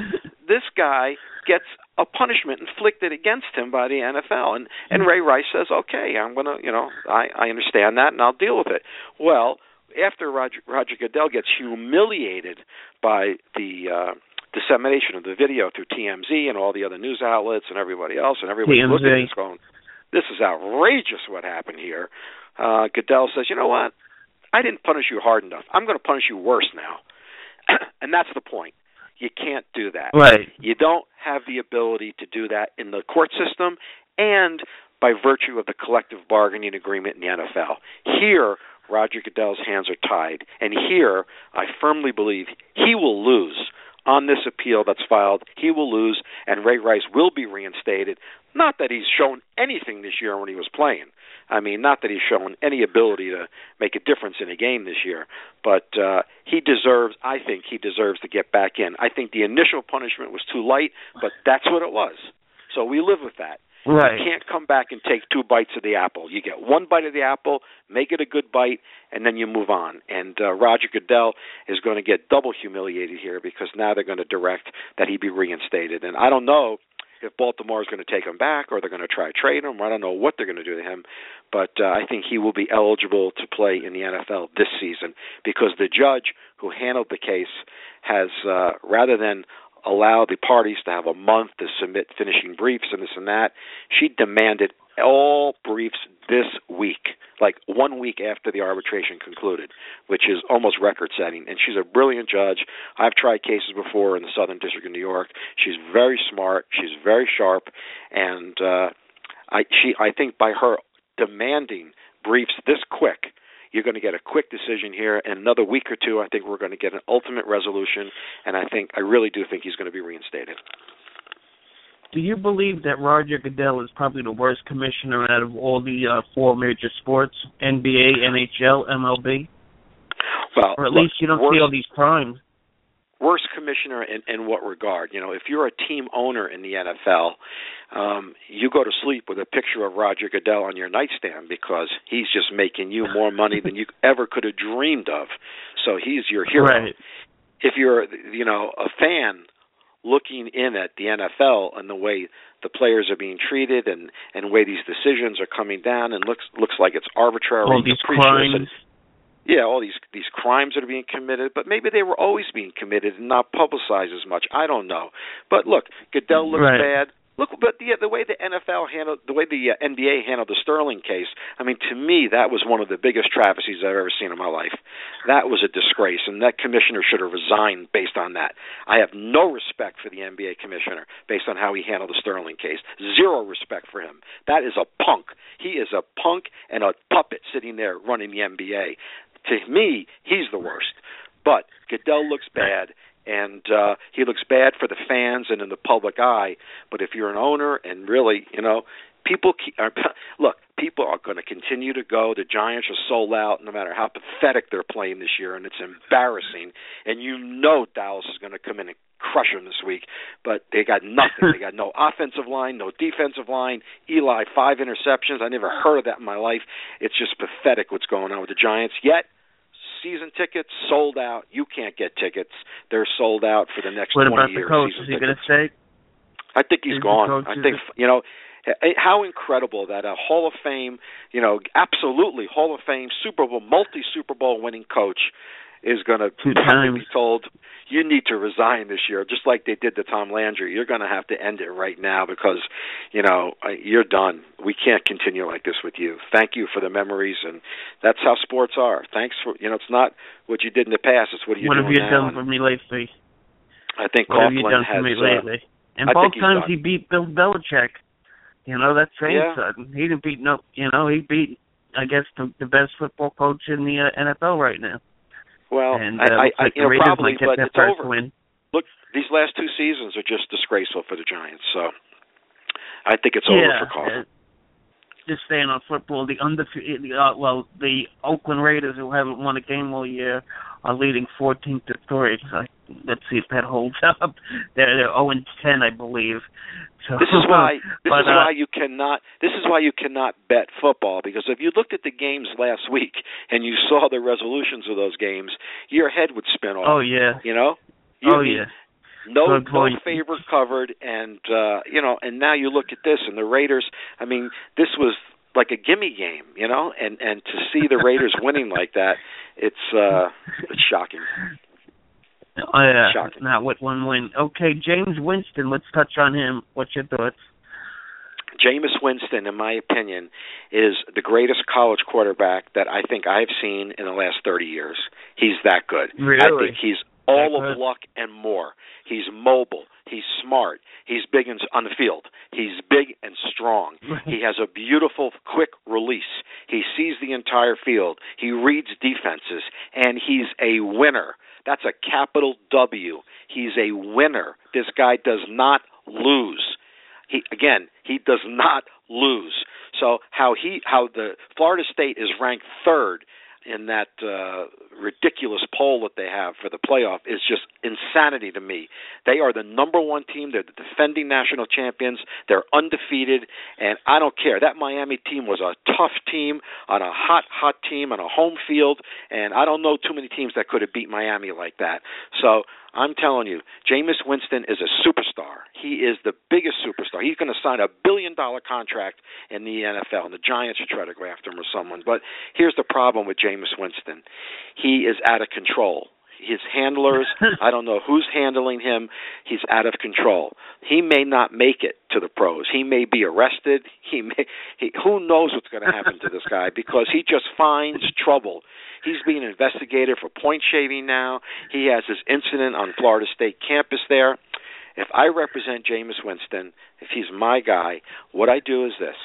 this guy gets a punishment inflicted against him by the NFL, and and Ray Rice says, "Okay, I'm gonna, you know, I I understand that, and I'll deal with it." Well, after Roger Roger Goodell gets humiliated by the uh, dissemination of the video through TMZ and all the other news outlets and everybody else, and everybody looking at this going, "This is outrageous! What happened here?" Uh, Goodell says, "You know what? I didn't punish you hard enough. I'm going to punish you worse now." and that's the point. You can't do that. Right. You don't have the ability to do that in the court system and by virtue of the collective bargaining agreement in the NFL. Here, Roger Goodell's hands are tied, and here, I firmly believe he will lose on this appeal that's filed. He will lose, and Ray Rice will be reinstated. Not that he's shown anything this year when he was playing. I mean, not that he's shown any ability to make a difference in a game this year, but uh, he deserves. I think he deserves to get back in. I think the initial punishment was too light, but that's what it was. So we live with that. Right. You can't come back and take two bites of the apple. You get one bite of the apple, make it a good bite, and then you move on. And uh, Roger Goodell is going to get double humiliated here because now they're going to direct that he be reinstated. And I don't know if Baltimore is going to take him back or they're going to try to trade him. I don't know what they're going to do to him, but uh, I think he will be eligible to play in the NFL this season because the judge who handled the case has, uh, rather than allow the parties to have a month to submit finishing briefs and this and that. She demanded all briefs this week, like one week after the arbitration concluded, which is almost record setting. And she's a brilliant judge. I've tried cases before in the Southern District of New York. She's very smart. She's very sharp, and uh, I she I think by her demanding briefs this quick you're going to get a quick decision here. In another week or two, I think we're going to get an ultimate resolution, and I think I really do think he's going to be reinstated. Do you believe that Roger Goodell is probably the worst commissioner out of all the uh, four major sports: NBA, NHL, MLB? Well, or at look, least you don't see all these crimes worst commissioner in, in what regard? You know, if you're a team owner in the NFL, um, you go to sleep with a picture of Roger Goodell on your nightstand because he's just making you more money than you ever could have dreamed of. So he's your hero. Right. If you're, you know, a fan looking in at the NFL and the way the players are being treated and and the way these decisions are coming down and looks looks like it's arbitrary, all these crimes yeah, all these these crimes that are being committed, but maybe they were always being committed and not publicized as much. I don't know. But look, Goodell looks Right. bad. Look, but the the way the NFL handled the way the uh, NBA handled the Sterling case. I mean, to me, that was one of the biggest travesties I've ever seen in my life. That was a disgrace, and that commissioner should have resigned based on that. I have no respect for the NBA commissioner based on how he handled the Sterling case. Zero respect for him. That is a punk. He is a punk and a puppet sitting there running the NBA. To me, he's the worst. But Goodell looks bad, and uh, he looks bad for the fans and in the public eye. But if you're an owner and really, you know, people keep, are, look, people are going to continue to go. The Giants are sold out, no matter how pathetic they're playing this year, and it's embarrassing. And you know Dallas is going to come in and crush them this week, but they got nothing. they got no offensive line, no defensive line. Eli five interceptions. I never heard of that in my life. It's just pathetic what's going on with the Giants. Yet season tickets sold out. You can't get tickets. They're sold out for the next What 20 about the years. coach? Is he going to stay? I think he's Is gone. I think you know eh, how incredible that a Hall of Fame, you know, absolutely Hall of Fame Super Bowl multi Super Bowl winning coach is going to be told you need to resign this year, just like they did to Tom Landry. You're going to have to end it right now because, you know, you're done. We can't continue like this with you. Thank you for the memories, and that's how sports are. Thanks for, you know, it's not what you did in the past; it's what are you what doing have you done for me lately? I think What have you done has. for me uh, lately? And I both times done. he beat Bill Belichick. You know that's saying Yeah. something. He didn't beat no. You know he beat. I guess the, the best football coach in the uh, NFL right now. Well, and I, uh, I, I, like you know, Raiders probably, get but it's over. win. Look, these last two seasons are just disgraceful for the Giants. So I think it's yeah, over for Coughlin. Uh, just staying on football, the undefeated, uh, well, the Oakland Raiders, who haven't won a game all year, are leading 14 to three. So let's see if that holds up. They're they're 0 and 10, I believe. So, This is why this but, is uh, why you cannot this is why you cannot bet football because if you looked at the games last week and you saw the resolutions of those games, your head would spin off. Oh yeah. You know? You oh yeah. No no favor covered and uh you know and now you look at this and the Raiders I mean this was like a gimme game you know and and to see the Raiders winning like that it's uh it's shocking yeah. Shocking. Not with one win. Okay, James Winston. Let's touch on him. What's your thoughts? Jameis Winston in my opinion is the greatest college quarterback that I think I've seen in the last 30 years he's that good I Really? think he's all of luck and more he's mobile he's smart he's big in, on the field he's big and strong He has a beautiful, quick release. He sees the entire field. He reads defenses, and he's a winner. That's a capital W. He's a winner. This guy does not lose. He again, he does not lose. So how he how the Florida State is ranked third in that uh ridiculous poll that they have for the playoff is just insanity to me. They are the number one team. They're the defending national champions. They're undefeated, and I don't care. That Miami team was a tough team on a hot, hot team on a home field, and I don't know too many teams that could have beat Miami like that. So I'm telling you, Jameis Winston is a superstar. He is the biggest superstar. He's going to sign a billion dollar contract in the NFL, and the Giants should try to go after him or someone. But here's the problem with Jameis Winston he is out of control. His handlers, I don't know who's handling him. He's out of control. He may not make it to the pros. He may be arrested. He may. He, who knows what's going to happen to this guy because he just finds trouble. He's being investigated for point shaving now. He has this incident on Florida State campus there. If I represent Jameis Winston, if he's my guy, what I do is this.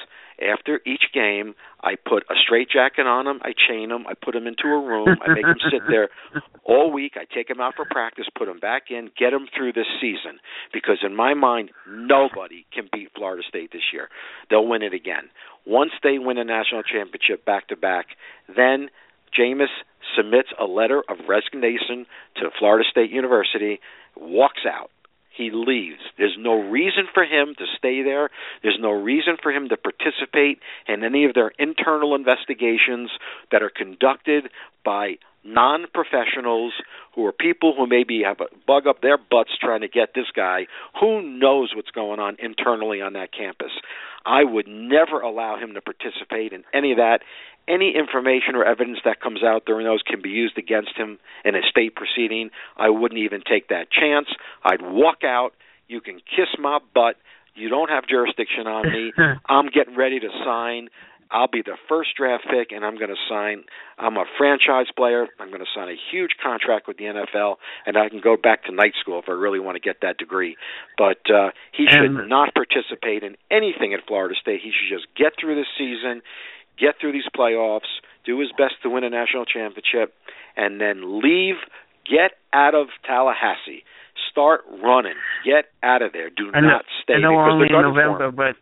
After each game, I put a straitjacket on him, I chain him, I put him into a room, I make him sit there all week, I take him out for practice, put him back in, get him through this season. Because in my mind, nobody can beat Florida State this year. They'll win it again. Once they win a national championship back to back, then Jameis submits a letter of resignation to Florida State University, walks out he leaves. There's no reason for him to stay there. There's no reason for him to participate in any of their internal investigations that are conducted by non professionals who are people who maybe have a bug up their butts trying to get this guy. Who knows what's going on internally on that campus? I would never allow him to participate in any of that. Any information or evidence that comes out during those can be used against him in a state proceeding. I wouldn't even take that chance. I'd walk out. You can kiss my butt. You don't have jurisdiction on me. I'm getting ready to sign I'll be the first draft pick, and I'm going to sign. I'm a franchise player. I'm going to sign a huge contract with the NFL, and I can go back to night school if I really want to get that degree. But uh, he should not participate in anything at Florida State. He should just get through this season, get through these playoffs, do his best to win a national championship, and then leave. Get out of Tallahassee. Start running. Get out of there. Do not stay I know because only in gunning for him. November, but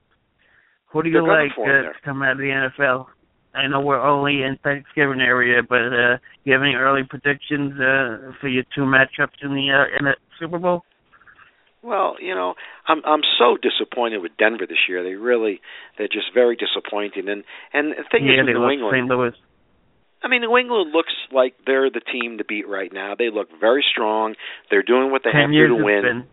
who do you like uh, come out of the NFL? I know we're only in Thanksgiving area, but uh, you have any early predictions uh, for your two matchups in the uh, in the Super Bowl? Well, you know, I'm I'm so disappointed with Denver this year. They really they're just very disappointing. And and the thing yeah, is New England, St. Louis. I mean, New England looks like they're the team to beat right now. They look very strong. They're doing what they have Ten to years to win. been.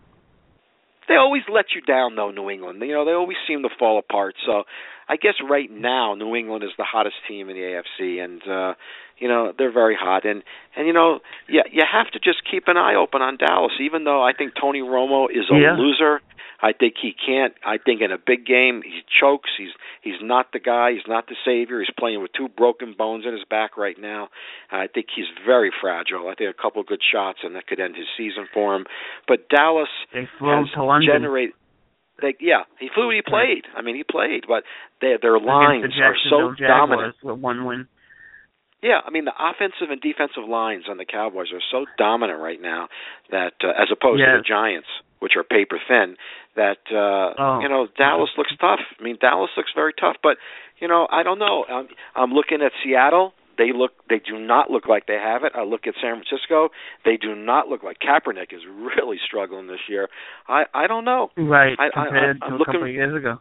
They always let you down, though. New England, you know, they always seem to fall apart. So, I guess right now New England is the hottest team in the AFC, and uh, you know they're very hot. And and you know, yeah, you have to just keep an eye open on Dallas. Even though I think Tony Romo is a Yeah. loser, I think he can't. I think in a big game he chokes. He's he's not the guy. He's not the savior. He's playing with two broken bones in his back right now. I think he's very fragile. I think a couple good shots and that could end his season for him. But Dallas They flew him has generated. They, yeah, he flew. He played. I mean, he played, but their their lines the are so Jacksonville dominant. With one win. Yeah, I mean the offensive and defensive lines on the Cowboys are so dominant right now that, uh, as opposed to the Giants, which are paper thin, that uh, Oh. you know Dallas looks tough. I mean Dallas looks very tough, but you know I don't know. I'm, I'm looking at Seattle. They look. They do not look like they have it. I look at San Francisco. They do not look like Kaepernick is really struggling this year. I I don't know. Right, I- I- compared I'm to a looking- couple of years ago.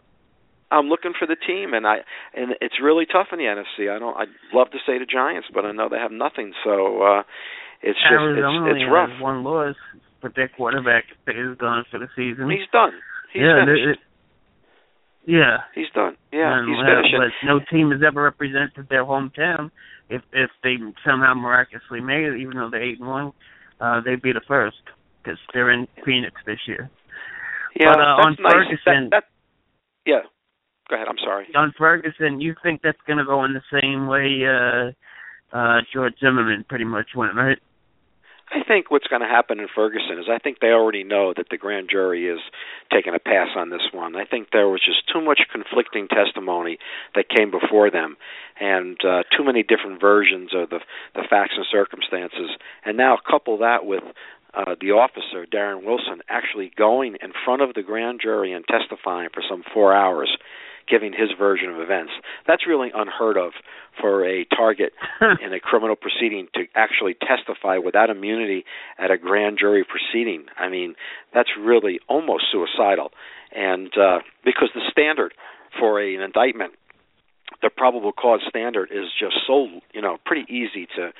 I'm looking for the team, and I and it's really tough in the NFC. I don't. I'd love to say the Giants, but I know they have nothing. So uh it's just Arizona it's it's rough. has one loss, but their quarterback is gone for the season. He's done. He's yeah, finished. it- yeah. he's done. Yeah, and, he's finished. But no team has ever represented their hometown. If if they somehow miraculously made it, even though they're eight and one, uh, they'd be the first because they're in Phoenix this year. yeah, but, uh, on nice. Ferguson- That, that, yeah. Go ahead. I'm sorry. On Ferguson, you think that's going to go in the same way uh, uh, George Zimmerman pretty much went, right? I think what's going to happen in Ferguson is I think they already know that the grand jury is taking a pass on this one. I think there was just too much conflicting testimony that came before them, and uh, too many different versions of the the facts and circumstances. And now couple that with uh, the officer Darren Wilson actually going in front of the grand jury and testifying for some four hours. Giving his version of events. That's really unheard of for a target in a criminal proceeding to actually testify without immunity at a grand jury proceeding. I mean, that's really almost suicidal. And uh, because the standard for a, an indictment the probable cause standard is just so you know pretty easy to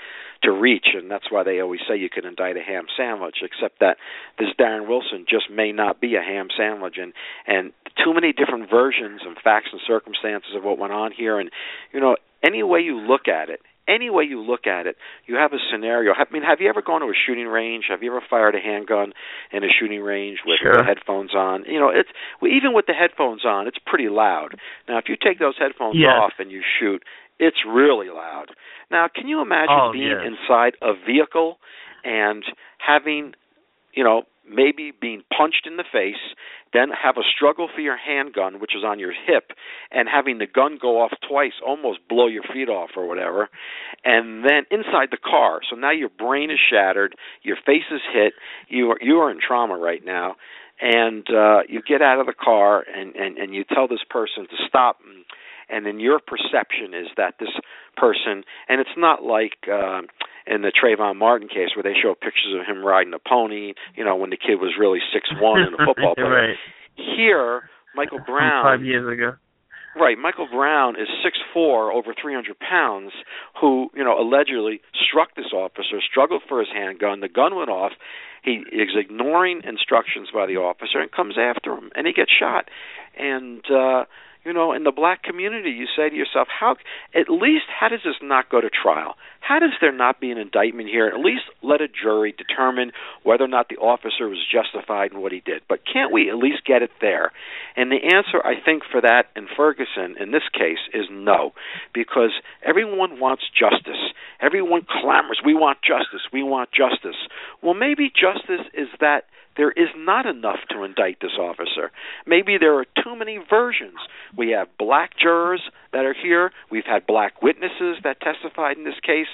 to reach and that's why they always say you can indict a ham sandwich except that this Darren Wilson just may not be a ham sandwich and and too many different versions and facts and circumstances of what went on here and you know any way you look at it any way you look at it, you have a scenario. I mean, have you ever gone to a shooting range? Have you ever fired a handgun in a shooting range with sure. headphones on? You know, it's even with the headphones on, it's pretty loud. Now, if you take those headphones yes. off and you shoot, it's really loud. Now, can you imagine oh, being yes. inside a vehicle and having, you know, maybe being punched in the face, then have a struggle for your handgun, which is on your hip, and having the gun go off twice, almost blow your feet off or whatever, and then inside the car. So now your brain is shattered, your face is hit, you are you are in trauma right now, and uh, you get out of the car and and and you tell this person to stop. And, and then your perception is that this person, and it's not like uh, in the Trayvon Martin case where they show pictures of him riding a pony, you know, when the kid was really six one and a football player. right. Here, Michael Brown Five years ago. Right, Michael Brown is six four, over three hundred pounds, who you know allegedly struck this officer, struggled for his handgun. The gun went off. He is ignoring instructions by the officer and comes after him, and he gets shot. And uh, you know, in the black community, you say to yourself, how at least how does this not go to trial? How does there not be an indictment here? At least let a jury determine whether or not the officer was justified in what he did. But can't we at least get it there? And the answer, I think, for that in Ferguson, in this case, is no, because everyone wants justice. Everyone clamors, we want justice, we want justice. Well, maybe justice is that there is not enough to indict this officer. Maybe there are too many versions. We have black jurors that are here. We've had black witnesses that testified in this case.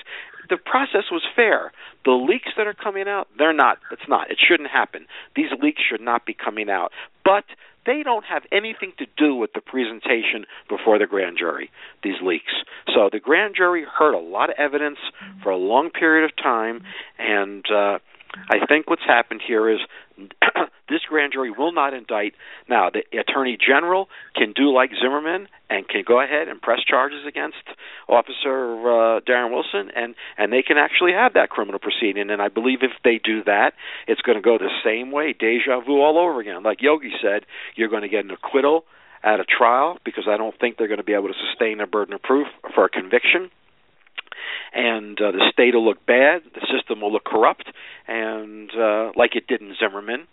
The process was fair. The leaks that are coming out, they're not. It's not. It shouldn't happen. These leaks should not be coming out. But they don't have anything to do with the presentation before the grand jury, these leaks. So the grand jury heard a lot of evidence for a long period of time, and uh, I think what's happened here is this grand jury will not indict. Now, the attorney general can do like Zimmerman and can go ahead and press charges against Officer uh, Darren Wilson, and and they can actually have that criminal proceeding. And I believe if they do that, it's going to go the same way, deja vu all over again. Like Yogi said, you're going to get an acquittal at a trial because I don't think they're going to be able to sustain a burden of proof for a conviction and uh, the state will look bad, the system will look corrupt, and uh, like it did in Zimmerman.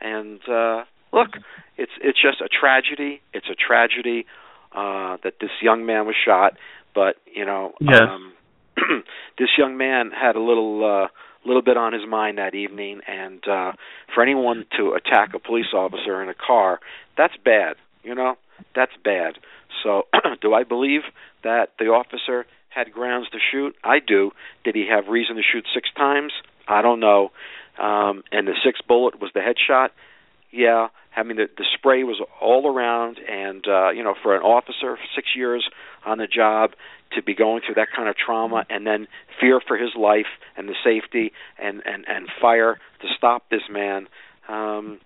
And uh, look, it's it's just a tragedy. It's a tragedy uh, that this young man was shot. But you know, yes. um, this young man had a little. Uh, little bit on his mind that evening and uh for anyone to attack a police officer in a car that's bad you know that's bad so do i believe that the officer had grounds to shoot? I do. Did he have reason to shoot six times? I don't know. Um, and the sixth bullet was the headshot. Yeah, I mean the the spray was all around, and uh, you know, for an officer, six years on the job, to be going through that kind of trauma, and then fear for his life and the safety, and and and fire to stop this man. Um,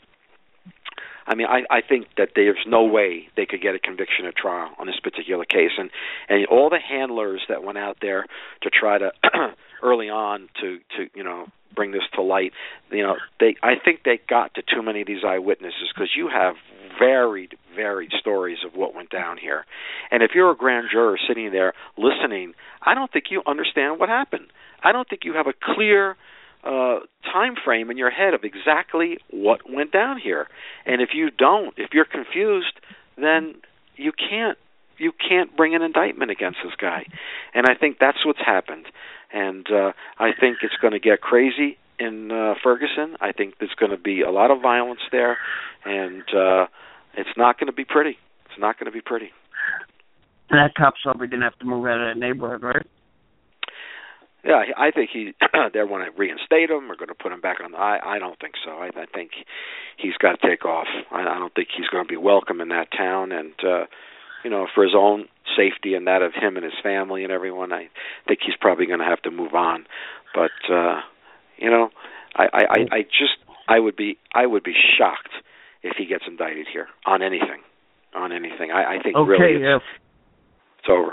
I mean, I, I think that there's no way they could get a conviction at trial on this particular case, and and all the handlers that went out there to try to early on to to you know bring this to light, you know, they I think they got to too many of these eyewitnesses because you have varied varied stories of what went down here, and if you're a grand juror sitting there listening, I don't think you understand what happened. I don't think you have a clear uh, time frame in your head of exactly what went down here. And if you don't, if you're confused, then you can't you can't bring an indictment against this guy. And I think that's what's happened. And uh, I think it's going to get crazy in uh, Ferguson. I think there's going to be a lot of violence there, and uh, it's not going to be pretty. It's not going to be pretty. And that cop probably didn't have to move out of that neighborhood, right? Yeah, I think he they want to reinstate him or going to put him back on. I I don't think so. I, I think he's got to take off. I, I don't think he's going to be welcome in that town, and uh, you know, for his own safety and that of him and his family and everyone, I think he's probably going to have to move on. But uh, you know, I, I, I, I just I would be I would be shocked if he gets indicted here on anything, on anything. I, I think okay, really it's, uh, it's over.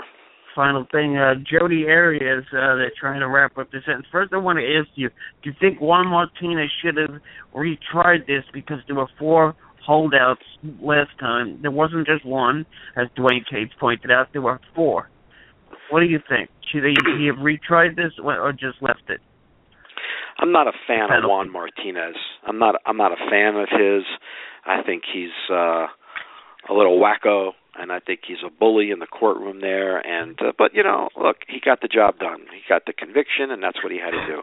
Final thing, uh, Jodi Arias, uh, they're trying to wrap up the sentence. First, I want to ask you: Do you think Juan Martinez should have retried this because there were four holdouts last time? There wasn't just one, as Dwayne Cates pointed out. There were four. What do you think? Should he, he have retried this or just left it? I'm not a fan of Juan Martinez. I'm not. I'm not a fan of his. I think he's uh, a little wacko, and I think he's a bully in the courtroom there. And uh, but you know, look, he got the job done. He got the conviction, and that's what he had to do.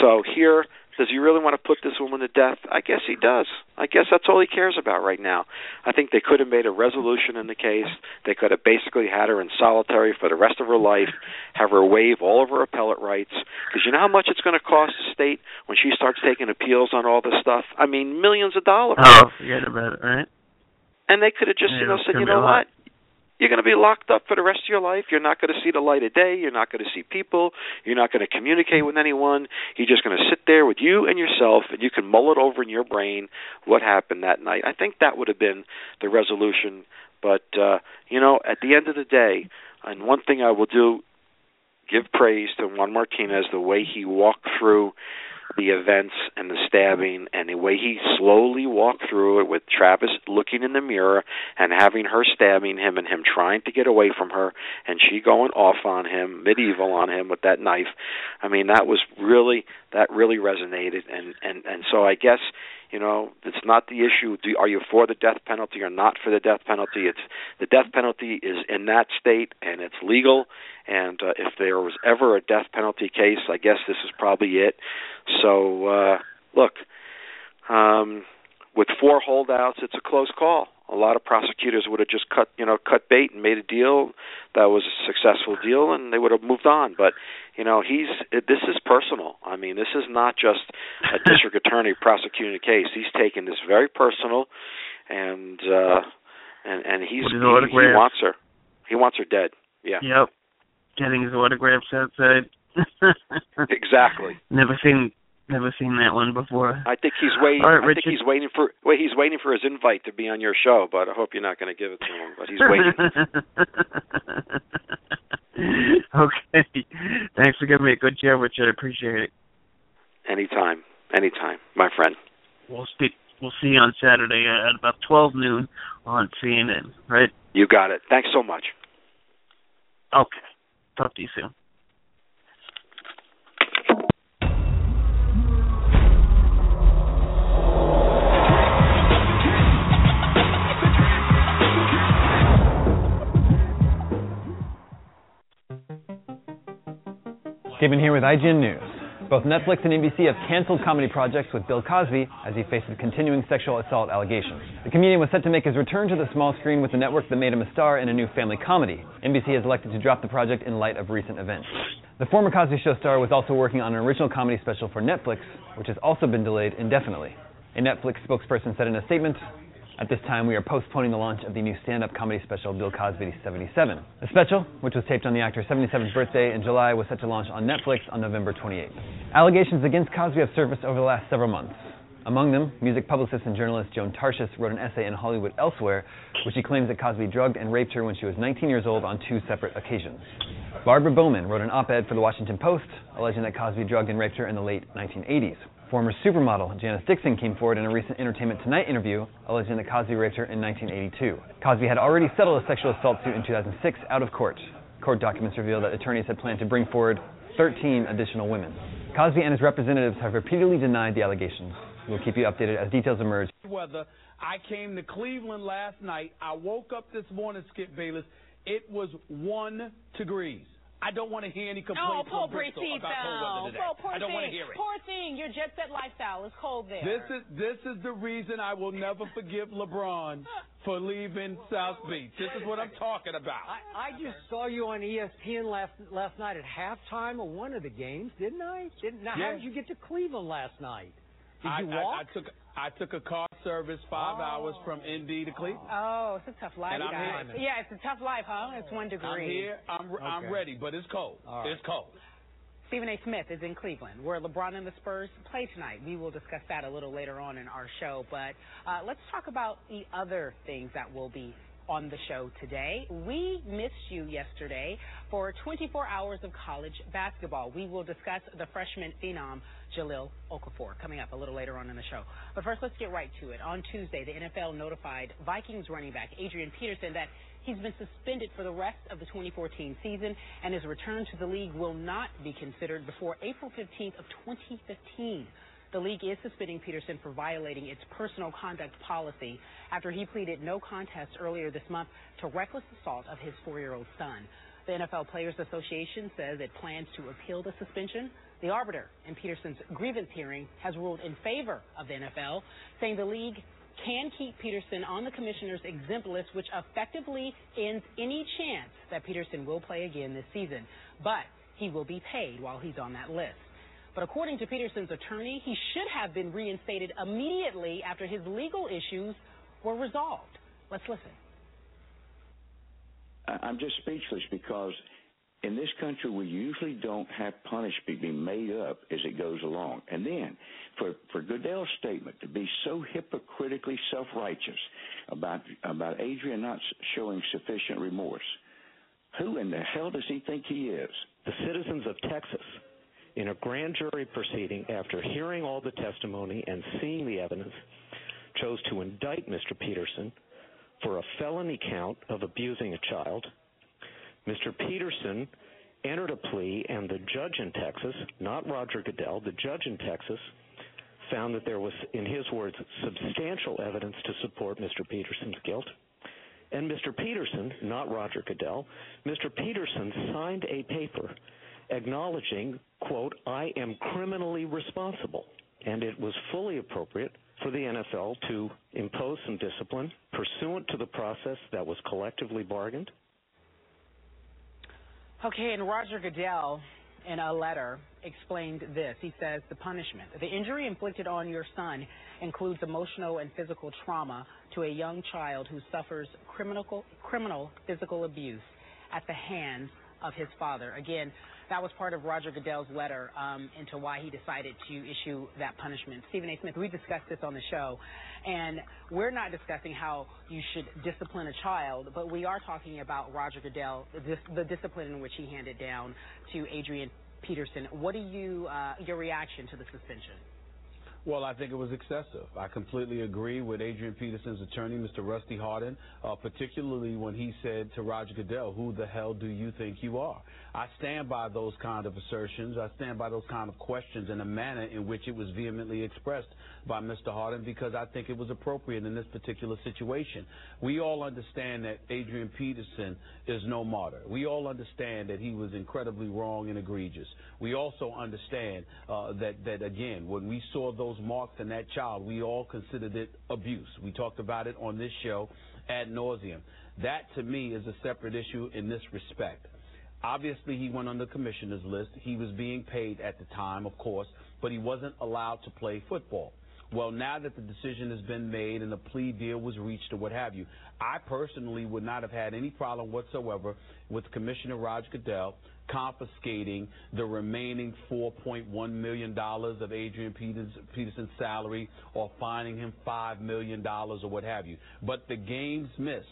So here, does he really want to put this woman to death? I guess he does. I guess that's all he cares about right now. I think they could have made a resolution in the case. They could have basically had her in solitary for the rest of her life, have her waive all of her appellate rights. Because you know how much it's going to cost the state when she starts taking appeals on all this stuff? I mean, millions of dollars. Oh, forget about it, right? And they could have just, Yeah, you know, said, you know what? You're going to be locked up for the rest of your life. You're not going to see the light of day. You're not going to see people. You're not going to communicate with anyone. You're just going to sit there with you and yourself, and you can mull it over in your brain what happened that night. I think that would have been the resolution. But uh, you know, at the end of the day, and one thing I will do, give praise to Juan Martinez the way he walked through the events and the stabbing and the way he slowly walked through it with Travis looking in the mirror and having her stabbing him and him trying to get away from her and she going off on him, medieval on him with that knife. I mean, that was really that really resonated and and and so I guess you know it's not the issue. Do are you for the death penalty or not for the death penalty? It's the death penalty is in that state and it's legal. And uh, if there was ever a death penalty case i guess this is probably it. So uh look um with four holdouts it's a close call a lot of prosecutors would have just cut you know cut bait and made a deal that was a successful deal and they would have moved on. But you know he's this is personal. I mean this is not just a district attorney prosecuting a case. He's taking this very personal and uh and and he's he, he wants her. He wants her dead. Yeah. Yep. Getting his autographs outside. exactly. Never seen never seen that one before. I think he's waiting. All right, I think he's waiting for. Wait, he's waiting for his invite to be on your show, but I hope you're not going to give it to him. But he's waiting. okay. Thanks for giving me a good show, Richard. I appreciate it. anytime, anytime, my friend. We'll speak. We'll see you on Saturday at about twelve noon on CNN. Right? You got it. Thanks so much. Okay. Talk to you soon. Stephen here with IGN News. Both Netflix and NBC have canceled comedy projects with Bill Cosby as he faces continuing sexual assault allegations. The comedian was set to make his return to the small screen with the network that made him a star in a new family comedy. NBC has elected to drop the project in light of recent events. The former Cosby Show star was also working on an original comedy special for Netflix, which has also been delayed indefinitely. A Netflix spokesperson said in a statement, at this time, we are postponing the launch of the new stand-up comedy special Bill Cosby 77. The special, which was taped on the actor's 77th birthday in July, was set to launch on Netflix on November 28th. Allegations against Cosby have surfaced over the last several months. Among them, music publicist and journalist Joan Tarshis wrote an essay in Hollywood Elsewhere, which she claims that Cosby drugged and raped her when she was 19 years old on two separate occasions. Barbara Bowman wrote an op-ed for the Washington Post, alleging that Cosby drugged and raped her in the late 1980s. Former supermodel Janice Dickinson came forward in a recent Entertainment Tonight interview, alleging that Cosby raped her in 1982. Cosby had already settled a sexual assault suit in 2006 out of court. Court documents reveal that attorneys had planned to bring forward 13 additional women. Cosby and his representatives have repeatedly denied the allegations. We'll keep you updated as details emerge. Weather. I came to Cleveland last night. I woke up this morning, Skip Bayless. It was one degrees. I don't want to hear any Oh, complaints poor from Bristol Pretty about cold weather today. Oh, poor I don't thing. want to hear it. Poor thing. Your jet set lifestyle is cold there. This is this is the reason I will never forgive LeBron for leaving South Beach. This is what I'm talking about. I, I just saw you on ESPN last last night at halftime of one of the games, didn't I? Didn't, now, Yeah. how did you get to Cleveland last night? Did I, you walk? I, I took I took a car service five Oh. hours from Indy to Cleveland. Oh, it's a tough life, And I'm guys. here. Yeah, it's a tough life, huh? It's one degree. I'm here. I'm I'm ready, but it's cold. All right. It's cold. Stephen A. Smith is in Cleveland, where LeBron and the Spurs play tonight. We will discuss that a little later on in our show. But uh, let's talk about the other things that will be on the show today. We missed you yesterday for 24 hours of college basketball. We will discuss the freshman phenom Jahlil Okafor coming up a little later on in the show. But first, let's get right to it. On Tuesday, the NFL notified Vikings running back Adrian Peterson that he's been suspended for the rest of the 2014 season, and his return to the league will not be considered before April 15th of 2015. The league is suspending Peterson for violating its personal conduct policy after he pleaded no contest earlier this month to reckless assault of his four-year-old son. The NFL Players Association says it plans to appeal the suspension. The arbiter in Peterson's grievance hearing has ruled in favor of the NFL, saying the league can keep Peterson on the commissioner's exempt list, which effectively ends any chance that Peterson will play again this season. But he will be paid while he's on that list. But according to Peterson's attorney, he should have been reinstated immediately after his legal issues were resolved. Let's listen. I- I'm just speechless because in this country we usually don't have punishment being made up as it goes along. And then for for Goodell's statement to be so hypocritically self-righteous about about Adrian not showing sufficient remorse, who in the hell does he think he is? The citizens of Texas, in a grand jury proceeding, after hearing all the testimony and seeing the evidence, chose to indict Mr. Peterson for a felony count of abusing a child. Mr. Peterson entered a plea, and the judge in Texas, not Roger Goodell, the judge in Texas, found that there was, in his words, substantial evidence to support Mr. Peterson's guilt. And Mr. Peterson, not Roger Goodell, Mr. Peterson signed a paper acknowledging, quote, I am criminally responsible. And it was fully appropriate for the NFL to impose some discipline pursuant to the process that was collectively bargained. Okay, and Roger Goodell, in a letter, explained this. He says the punishment, the injury inflicted on your son includes emotional and physical trauma to a young child who suffers criminal, criminal physical abuse at the hands of his father. Again, that was part of Roger Goodell's letter um, into why he decided to issue that punishment. Stephen A. Smith, we discussed this on the show, and we're not discussing how you should discipline a child, but we are talking about Roger Goodell, the, discipline in which he handed down to Adrian Peterson. What do you, uh, your reaction to the suspension? Well, I think it was excessive. I completely agree with Adrian Peterson's attorney, Mr. Rusty Hardin, uh, particularly when he said to Roger Goodell, "Who the hell do you think you are?" I stand by those kind of assertions. I stand by those kind of questions and the manner in which it was vehemently expressed by Mr. Hardin because I think it was appropriate in this particular situation. We all understand that Adrian Peterson is no martyr. We all understand that he was incredibly wrong and egregious. We also understand uh, that that again, when we saw those marks in that child, we all considered it abuse. We talked about it on this show ad nauseum. That to me is a separate issue in this respect. Obviously, he went on the commissioner's list. He was being paid at the time, of course, but he wasn't allowed to play football. Well, now that the decision has been made and the plea deal was reached or what have you, I personally would not have had any problem whatsoever with Commissioner Roger Goodell confiscating the remaining $4.1 million of Adrian Peters, Peterson's salary or fining him $5 million or what have you. But the games missed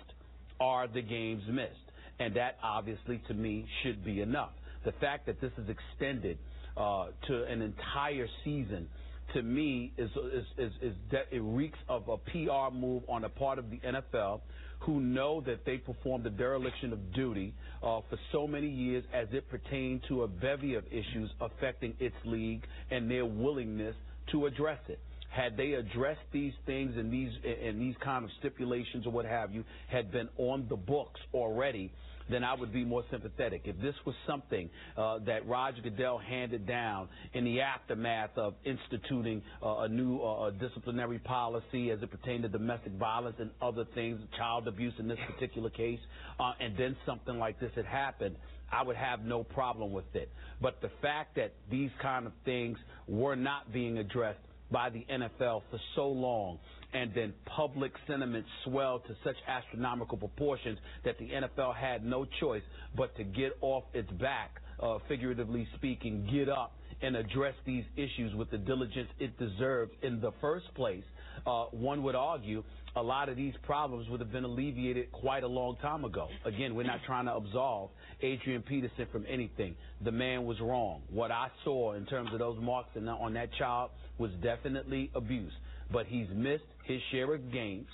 are the games missed. And that obviously to me should be enough. The fact that this is extended uh, to an entire season to me is is is, is it reeks of a PR move on the part of the NFL, who know that they performed a dereliction of duty uh, for so many years as it pertained to a bevy of issues affecting its league and their willingness to address it. Had they addressed these things and these and these kind of stipulations or what have you had been on the books already, then I would be more sympathetic. If this was something uh, that Roger Goodell handed down in the aftermath of instituting uh, a new uh, disciplinary policy as it pertained to domestic violence and other things, child abuse in this particular case, uh, and then something like this had happened, I would have no problem with it. But the fact that these kind of things were not being addressed by the NFL for so long and then public sentiment swelled to such astronomical proportions that the NFL had no choice but to get off its back, uh, figuratively speaking, get up and address these issues with the diligence it deserved in the first place. Uh, one would argue a lot of these problems would have been alleviated quite a long time ago. Again, we're not trying to absolve Adrian Peterson from anything. The man was wrong. What I saw in terms of those marks on that child was definitely abuse. But he's missed his share of gains.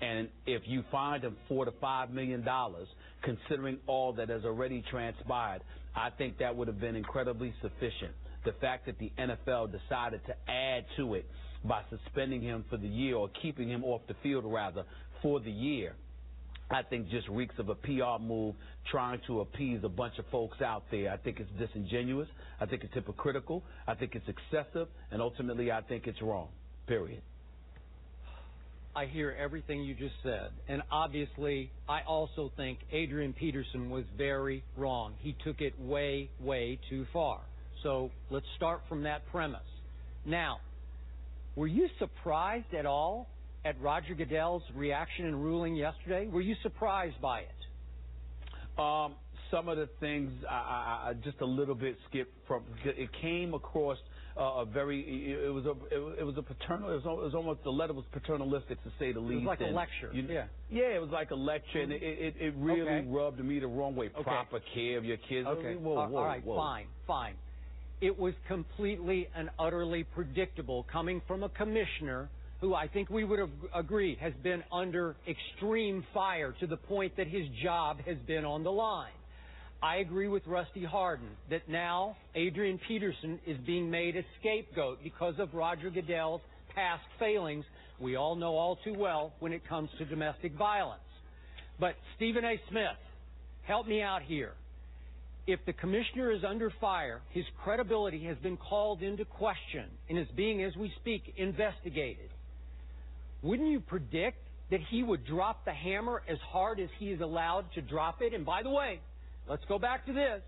And if you find him four to five million dollars, considering all that has already transpired, I think that would have been incredibly sufficient. The fact that the NFL decided to add to it by suspending him for the year or keeping him off the field rather for the year I think just reeks of a PR move trying to appease a bunch of folks out there. I think it's disingenuous. I think it's hypocritical. I think it's excessive. And ultimately, I think it's wrong. Period. I hear everything you just said. And obviously, I also think Adrian Peterson was very wrong. He took it way, way too far. So let's start from that premise. Now, were you surprised at all at Roger Goodell's reaction and ruling yesterday? Were you surprised by it? Um, some of the things I, I, just a little bit skipped from. It came across uh, a very. It was a. It was a paternal. It was, it was almost the letter was paternalistic to say the least. It was like and, a lecture. You, yeah. Yeah, it was like a lecture, and it it, it really okay. rubbed me the wrong way. Okay. Proper care of your kids. Okay. Whoa, whoa, all right. whoa. Fine. Fine. It was completely and utterly predictable coming from a commissioner who I think we would have agreed has been under extreme fire to the point that his job has been on the line. I agree with Rusty Hardin that now Adrian Peterson is being made a scapegoat because of Roger Goodell's past failings. We all know all too well when it comes to domestic violence. But Stephen A. Smith, help me out here. If the commissioner is under fire, his credibility has been called into question and is being, as we speak, investigated wouldn't you predict that he would drop the hammer as hard as he is allowed to drop it? And by the way, let's go back to this.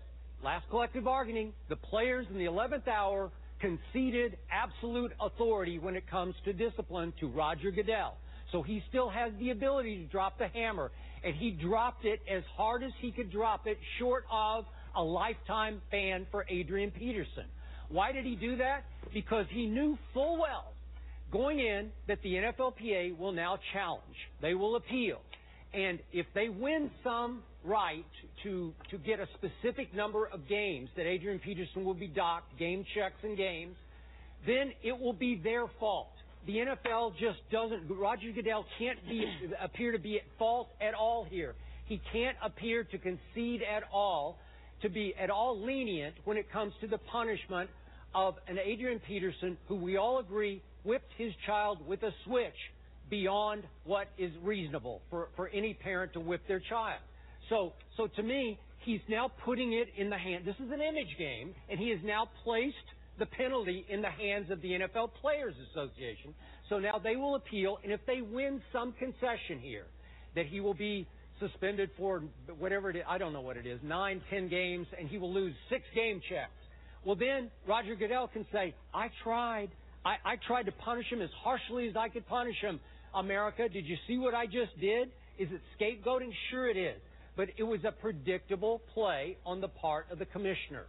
Last collective bargaining, the players in the 11th hour conceded absolute authority when it comes to discipline to Roger Goodell. So he still has the ability to drop the hammer. And he dropped it as hard as he could drop it, short of a lifetime ban for Adrian Peterson. Why did he do that? Because he knew full well going in that the NFLPA will now challenge. They will appeal. And if they win some right to, to get a specific number of games that Adrian Peterson will be docked, game checks and games, then it will be their fault. The NFL just doesn't, Roger Goodell can't be, appear to be at fault at all here. He can't appear to concede at all, to be at all lenient when it comes to the punishment of an Adrian Peterson who we all agree whipped his child with a switch beyond what is reasonable for, for any parent to whip their child. So, so to me, he's now putting it in the hand. This is an image game, and he has now placed the penalty in the hands of the NFL Players Association. So now they will appeal, and if they win some concession here, that he will be suspended for whatever it is, I don't know what it is, nine, ten games, and he will lose six game checks. Well, then Roger Goodell can say, I tried. I, I tried to punish him as harshly as I could punish him. America, did you see what I just did? Is it scapegoating? Sure it is. But it was a predictable play on the part of the commissioner.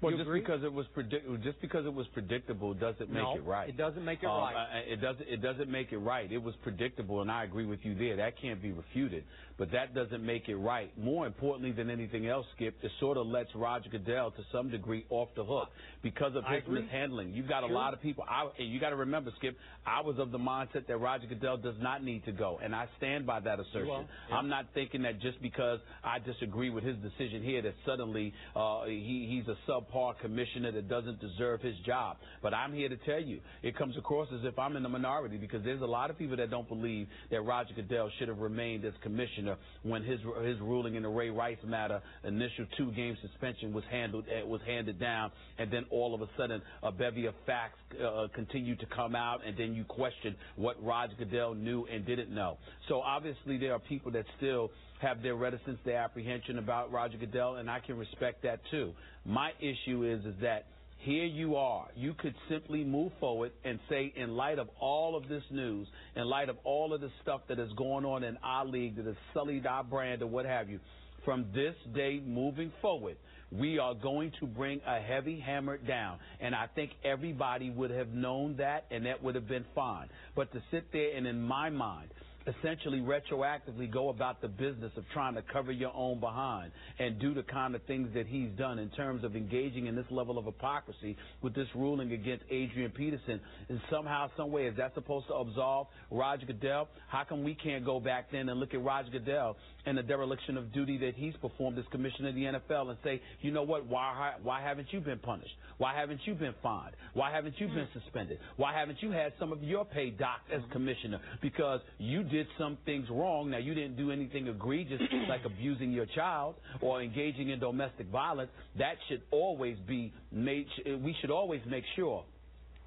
Well, You just agree? because it was predict- just because it was predictable doesn't make No, it right. it doesn't make it Um, right. I- It doesn't. It doesn't make it right. It was predictable, and I agree with you there. That can't be refuted. But that doesn't make it right. More importantly than anything else, Skip, it sort of lets Roger Goodell to some degree off the hook because of I his agree. mishandling. You've got a Sure. lot of people. I, and you got to remember, Skip. I was of the mindset that Roger Goodell does not need to go, and I stand by that assertion. yeah. I'm not thinking that just because I disagree with his decision here, that suddenly uh, he, he's a subpar commissioner that doesn't deserve his job. But I'm here to tell you, it comes across as if I'm in the minority because there's a lot of people that don't believe that Roger Goodell should have remained as commissioner when his his ruling in the Ray Rice matter, initial two game suspension was handled uh, was handed down, and then all of a sudden a bevy of facts uh, continued to come out, and then you question what Roger Goodell knew and didn't know. So obviously there are people that still have their reticence, their apprehension about Roger Goodell, and I can respect that too. My issue is is that here you are. You could simply move forward and say, in light of all of this news, in light of all of the stuff that is going on in our league that has sullied our brand or what have you, from this day moving forward, we are going to bring a heavy hammer down. And I think everybody would have known that, and that would have been fine. But to sit there and, in my mind, essentially retroactively go about the business of trying to cover your own behind and do the kind of things that he's done in terms of engaging in this level of hypocrisy with this ruling against Adrian Peterson. And somehow, some way, is that supposed to absolve Roger Goodell? How come we can't go back then and look at Roger Goodell and the dereliction of duty that he's performed as commissioner of the NFL and say, you know what, why, why haven't you been punished? Why haven't you been fined? Why haven't you been mm. suspended? Why haven't you had some of your pay docked as mm. commissioner? Because you did some things wrong. Now, you didn't do anything egregious like abusing your child or engaging in domestic violence. That should always be made, we should always make sure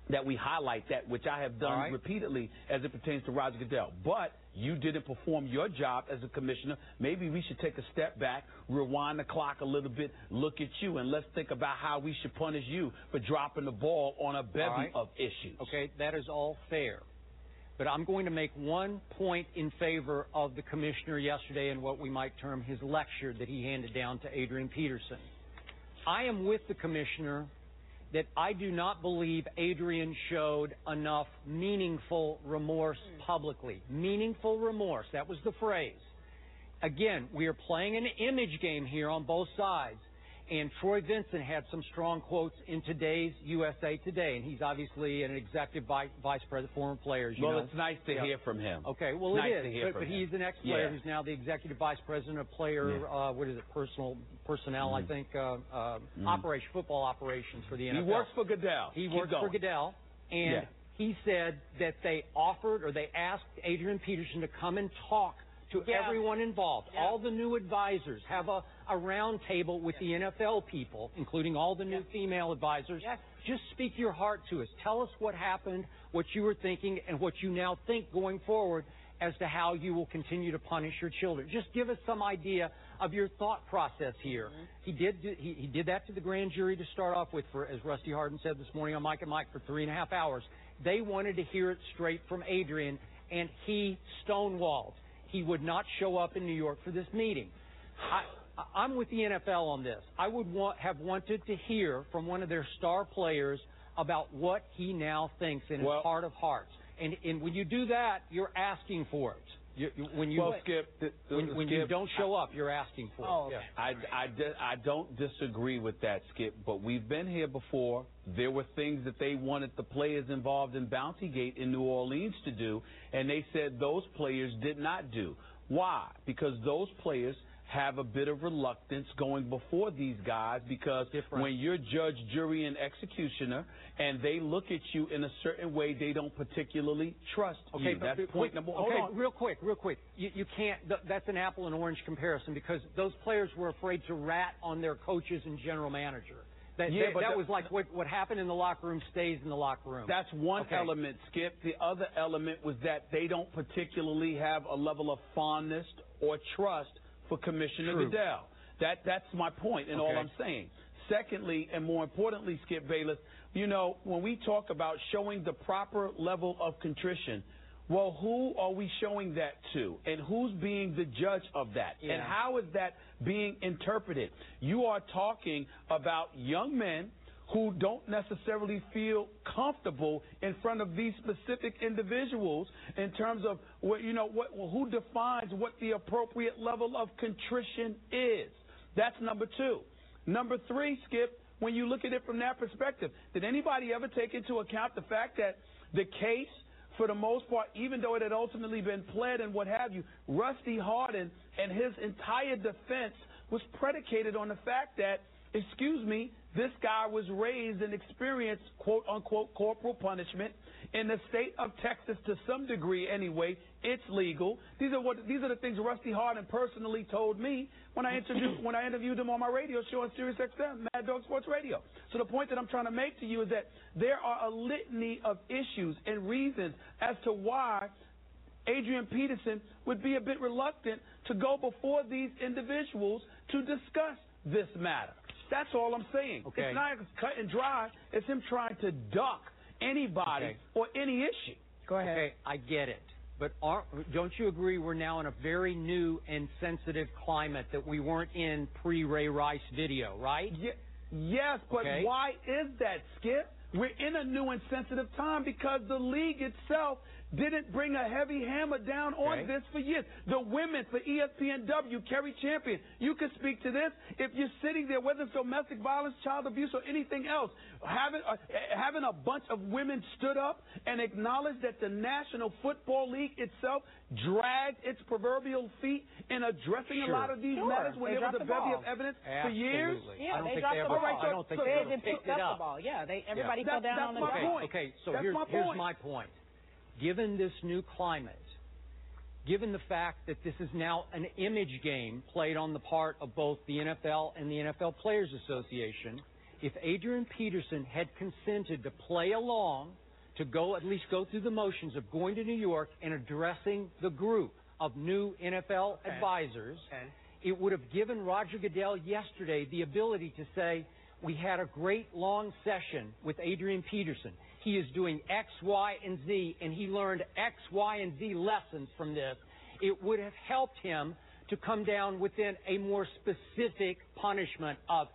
that we highlight that, which I have done right. repeatedly as it pertains to Roger Goodell. But you didn't perform your job as a commissioner. Maybe we should take a step back, rewind the clock a little bit, look at you, and let's think about how we should punish you for dropping the ball on a bevy right. of issues. Okay, that is all fair. But I'm going to make one point in favor of the commissioner yesterday and what we might term his lecture that he handed down to Adrian Peterson. I am with the commissioner that I do not believe Adrian showed enough meaningful remorse hmm. publicly. Meaningful remorse, that was the phrase. Again, we are playing an image game here on both sides. And Troy Vincent had some strong quotes in today's USA Today, and he's obviously an executive vice, vice president, former player. well, know. it's nice to yeah. hear from him. Okay, well nice it is, but, but he's an ex-player Yeah. who's now the executive vice president of player. Yeah. Uh, what is it? Personal personnel, I Mhm. think. Uh, uh, Mhm. Operation football operations for the NFL. He works for Goodell. He Keep works for going. Goodell, and he said that they offered or they asked Adrian Peterson to come and talk to Yeah. everyone involved, Yeah. all the new advisors, have a, a round table with the NFL people, including all the new female advisors. Yes. Just speak your heart to us. Tell us what happened, what you were thinking, and what you now think going forward as to how you will continue to punish your children. Just give us some idea of your thought process here. Mm-hmm. He did do- he, he did that to the grand jury to start off with, for as Rusty Hardin said this morning on Mike and Mike for three and a half hours. They wanted to hear it straight from Adrian, and he stonewalled. He would not show up in New York for this meeting. I, I'm with the NFL on this. I would want, have wanted to hear from one of their star players about what he now thinks in Well- his heart of hearts. And, and when you do that, you're asking for it. You, you, when you well, Skip, th- th- when, when you don't show up, you're asking for Oh, it. okay. Yeah. I, I, di- I don't disagree with that, Skip, but we've been here before. There were things that they wanted the players involved in Bountygate in New Orleans to do, and they said those players did not do. Why? Because those players have a bit of reluctance going before these guys because Different. when you're judge, jury, and executioner, and they look at you in a certain way, they don't particularly trust Okay, you. That's point number. Hold okay, on. real quick, real quick. You, you can't. Th- that's an apple and orange comparison because those players were afraid to rat on their coaches and general manager. That, Yeah, that, but that the- was like what what happened in the locker room stays in the locker room. That's one Okay. element, Skip. The other element was that they don't particularly have a level of fondness or trust for Commissioner True. Goodell. That that's my point in all I'm saying. Secondly, and more importantly, Skip Bayless, you know, when we talk about showing the proper level of contrition, well, who are we showing that to? And who's being the judge of that? And how is that being interpreted? You are talking about young men who don't necessarily feel comfortable in front of these specific individuals in terms of what you know what who defines what the appropriate level of contrition is. That's number 2. Number 3, Skip, when you look at it from that perspective, did anybody ever take into account the fact that the case for the most part, even though it had ultimately been pled and what have you, Rusty Hardin and his entire defense was predicated on the fact that, excuse me, this guy was raised and experienced quote unquote corporal punishment in the state of Texas to some degree anyway. It's legal. These are what these are the things Rusty Hardin personally told me when I interviewed when I interviewed him on my radio show on Sirius XM, Mad Dog Sports Radio. So the point that I'm trying to make to you is that there are a litany of issues and reasons as to why Adrian Peterson would be a bit reluctant to go before these individuals to discuss this matter. That's all I'm saying. Okay. It's not cut and dry. It's him trying to duck anybody Okay. or any issue. Go ahead. Okay, I get it. But are, don't you agree we're now in a very new and sensitive climate that we weren't in pre Ray Rice video, right? Ye- yes, but Okay. why is that, Skip? We're in a new and sensitive time because the league itself didn't bring a heavy hammer down on Okay. this for years. The women for ESPNW, Kerry Champion, you can speak to this. If you're sitting there, whether it's domestic violence, child abuse, or anything else, having a, having a bunch of women stood up and acknowledged that the National Football League itself dragged its proverbial feet in addressing Sure. a lot of these Sure. matters when They there was a the bevy ball. of evidence for years. Yeah, I don't they think dropped they the ball. Right, so- I don't think so they They ever didn't picked pick it up up. the ball. Yeah, they everybody Yeah. fell That- down on that's the my ground. point. Okay, so That's here's, my here's my point. Given this new climate, given the fact that this is now an image game played on the part of both the NFL and the NFL Players Association, if Adrian Peterson had consented to play along, to go at least go through the motions of going to New York and addressing the group of new NFL advisors, Okay. it would have given Roger Goodell yesterday the ability to say, we had a great long session with Adrian Peterson. He is doing X, Y, and Z, and he learned X, Y, and Z lessons from this. It would have helped him to come down within a more specific punishment of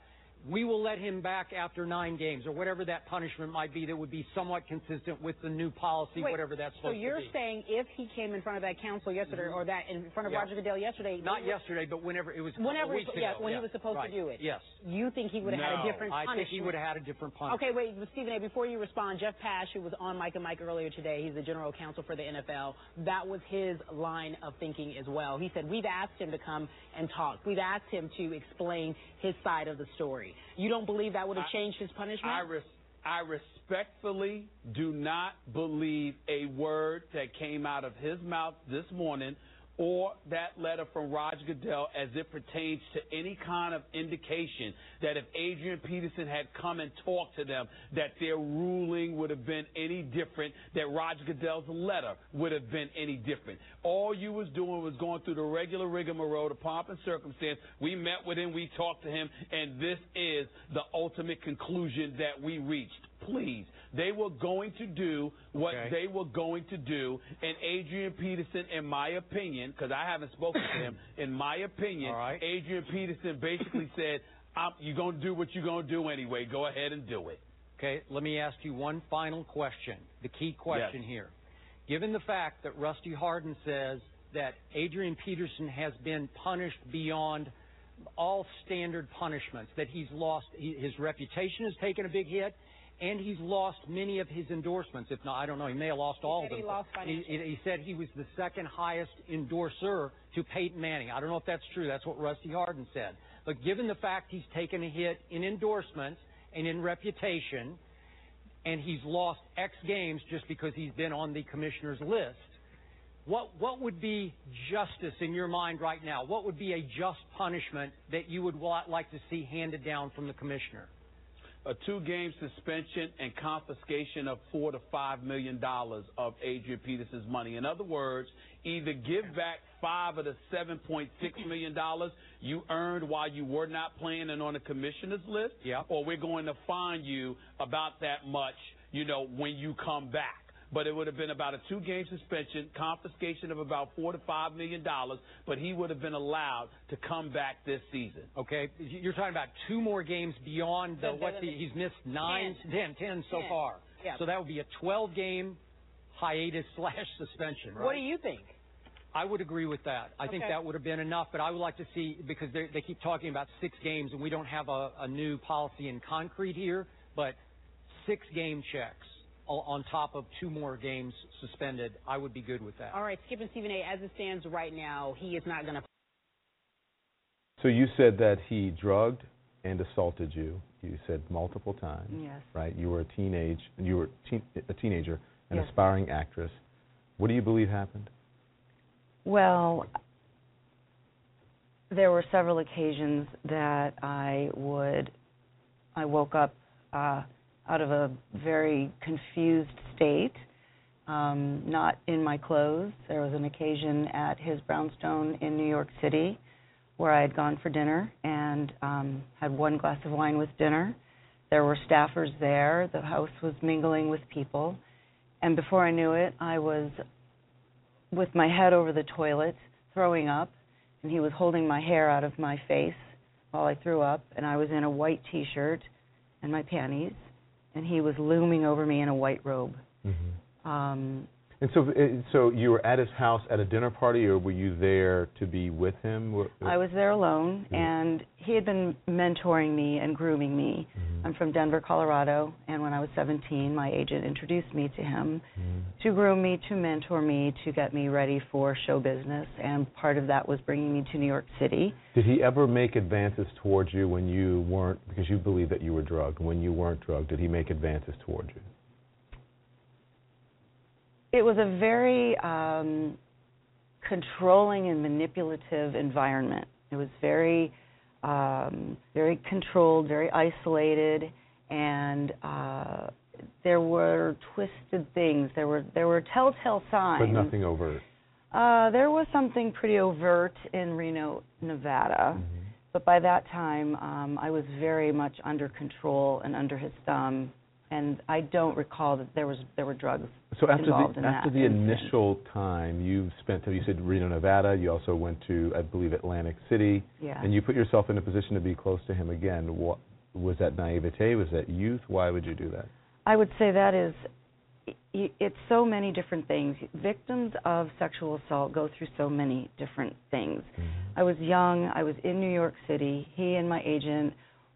we will let him back after nine games or whatever that punishment might be that would be somewhat consistent with the new policy, Wait, whatever that's so you're saying if he came in front of that council yesterday mm-hmm. or that in front of Yeah. Roger Goodell yesterday, Not yesterday, but whenever it was Whenever, yes, ago. when yeah. he was supposed Right. to do it. Yes. You think he would have had a different punishment? I think he would have had a different punishment. Okay, wait, Stephen A. Before you respond, Jeff Pash, who was on Mike and Mike earlier today, he's the general counsel for the NFL. That was his line of thinking as well. He said we've asked him to come and talk. We've asked him to explain his side of the story. You don't believe that would have changed his punishment? I, res- I respectfully do not believe a word that came out of his mouth this morning or that letter from Roger Goodell as it pertains to any kind of indication that if Adrian Peterson had come and talked to them, that their ruling would have been any different, that Roger Goodell's letter would have been any different. All you was doing was going through the regular rigmarole, the pomp and circumstance. We met with him, we talked to him, and this is the ultimate conclusion that we reached. Please. They were going to do what Okay. they were going to do, and Adrian Peterson, in my opinion, because I haven't spoken to him, in my opinion, right. Adrian Peterson basically said, I'm, "You're going to do what you're going to do anyway. Go ahead and do it." Okay, let me ask you one final question. The key question Yes. here. Given the fact that Rusty Hardin says that Adrian Peterson has been punished beyond all standard punishments, that he's lost, he, his reputation has taken a big hit, and he's lost many of his endorsements. If not, I don't know, he may have lost all said of he them. lost he, he said he was the second highest endorser to Peyton Manning. I don't know if that's true. That's what Rusty Hardin said. But given the fact he's taken a hit in endorsements and in reputation, and he's lost X games just because he's been on the commissioner's list. What what would be justice in your mind right now? What would be a just punishment that you would like to see handed down from the commissioner? A two-game suspension and confiscation of four to five million dollars of Adrian Peterson's money. In other words, either give back five of the seven point six million dollars you earned while you were not playing and on the commissioner's list, or we're going to fine you about that much, you know, when you come back. But it would have been about a two-game suspension, confiscation of about four to five million dollars, but he would have been allowed to come back this season. Okay, you're talking about two more games beyond the The- what the- the, he's missed nine, Ten. ten, ten so Ten. far. Yeah. So that would be a 12 game hiatus slash suspension. Right? What do you think? I would agree with that. I think that would have been enough, but I would like to see because they they keep talking about six games, and we don't have a, a new policy in concrete here, but six game checks o- on top of two more games suspended. I would be good with that. All right, Skip and Stephen A. As it stands right now, he is not going to. So you said that he drugged and assaulted you. You said multiple times. Yes. Right. You were a teenage. You were teen, a teenager, an Yes. aspiring actress. What do you believe happened? Well, there were several occasions that I would, I woke up uh, out of a very confused state, um, not in my clothes. There was an occasion at his brownstone in New York City where I had gone for dinner and um, had one glass of wine with dinner. There were staffers there. The house was mingling with people. And before I knew it, I was with my head over the toilet, throwing up, and he was holding my hair out of my face while I threw up, and I was in a white t shirt and my panties, and he was looming over me in a white robe. Mm-hmm. Um, and so, uh, so you were at his house at a dinner party, or were you there to be with him? I was there alone, mm-hmm. and he had been mentoring me and grooming me. Mm-hmm. I'm from Denver, Colorado, and when I was 17, my agent introduced me to him mm-hmm. to groom me, to mentor me, to get me ready for show business, and part of that was bringing me to New York City. Did he ever make advances towards you when you weren't, because you believe that you were drugged, when you weren't drugged? Did he make advances towards you? It was a very um, controlling and manipulative environment. It was very, um, very controlled, very isolated, and uh, there were twisted things. There were there were telltale signs. But nothing overt. Uh, there was something pretty overt in Reno, Nevada. Mm-hmm. But by that time, um, I was very much under control and under his thumb and I don't recall that there was there were drugs so after involved the in after that the initial time you spent you said Reno Nevada you also went to I believe Atlantic City. Yeah. and you put yourself in a position to be close to him again. What was that naivete? Was that youth? Why would you do that? I would say that is it's so many different things. Victims of sexual assault go through so many different things. Mm-hmm. I was young. I was in New York City. He and my agent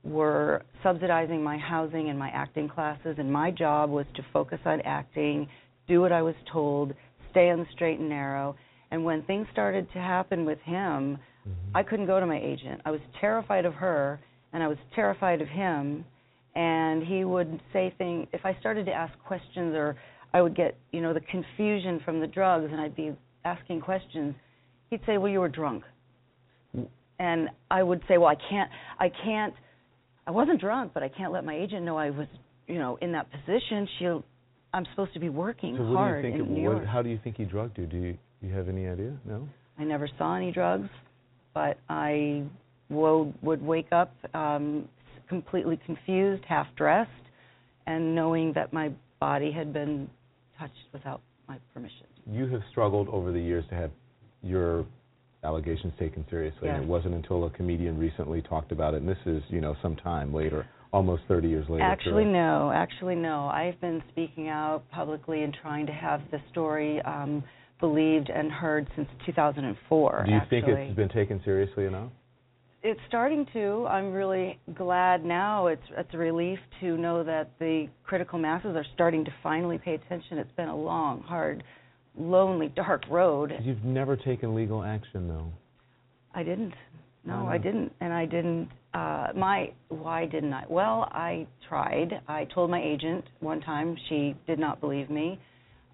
were subsidizing my housing and my acting classes, and my job was to focus on acting, do what I was told, stay on the straight and narrow. And when things started to happen with him, mm-hmm. I couldn't go to my agent. I was terrified of her, and I was terrified of him. And he would say things, if I started to ask questions, or I would get, you know, the confusion from the drugs, and I'd be asking questions, he'd say, Well, you were drunk. Mm. And I would say, Well, I can't, I can't I wasn't drunk, but I can't let my agent know I was, you know, in that position. She'll, I'm supposed to be working so hard do you think in it, New what, York. How do you think he drugged you? Do you, do you have any idea? No. I never saw any drugs, but I would, would wake up um, completely confused, half dressed, and knowing that my body had been touched without my permission. You have struggled over the years to have your allegations taken seriously. Yes. And it wasn't until a comedian recently talked about it, and this is, you know, some time later, almost 30 years later. Actually, correct? no. Actually, no. I've been speaking out publicly and trying to have the story um, believed and heard since 2004. Do you actually. think it's been taken seriously enough? It's starting to. I'm really glad now. It's it's a relief to know that the critical masses are starting to finally pay attention. It's been a long, hard lonely, dark road. You've never taken legal action, though. I didn't. No, Why I didn't, and I didn't. Uh, my why didn't I? Well, I tried. I told my agent one time. She did not believe me.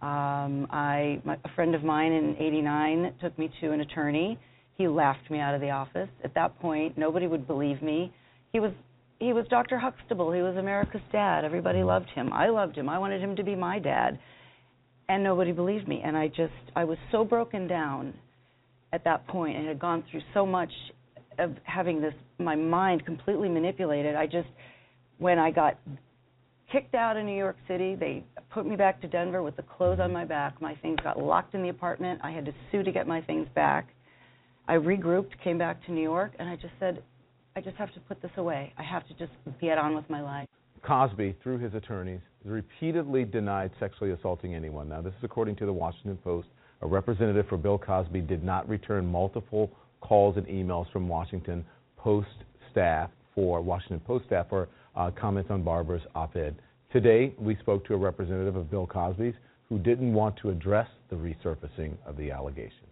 Um, I my, a friend of mine in '89 took me to an attorney. He laughed me out of the office. At that point, nobody would believe me. He was he was Dr. Huxtable. He was America's dad. Everybody loved him. I loved him. I wanted him to be my dad and nobody believed me. And i just i was so broken down at that point and had gone through so much of having this my mind completely manipulated. I just when i got kicked out of new york city they put me back to denver with the clothes on my back. My things got locked in the apartment. I had to sue to get my things back. I regrouped came back to new york and i just said i just have to put this away. I have to just get on with my life Cosby, through his attorneys, repeatedly denied sexually assaulting anyone. Now, this is according to the Washington Post. A representative for Bill Cosby did not return multiple calls and emails from Washington Post staff for Washington Post staff for uh, comments on Barbara's op-ed. Today, we spoke to a representative of Bill Cosby's who didn't want to address the resurfacing of the allegations.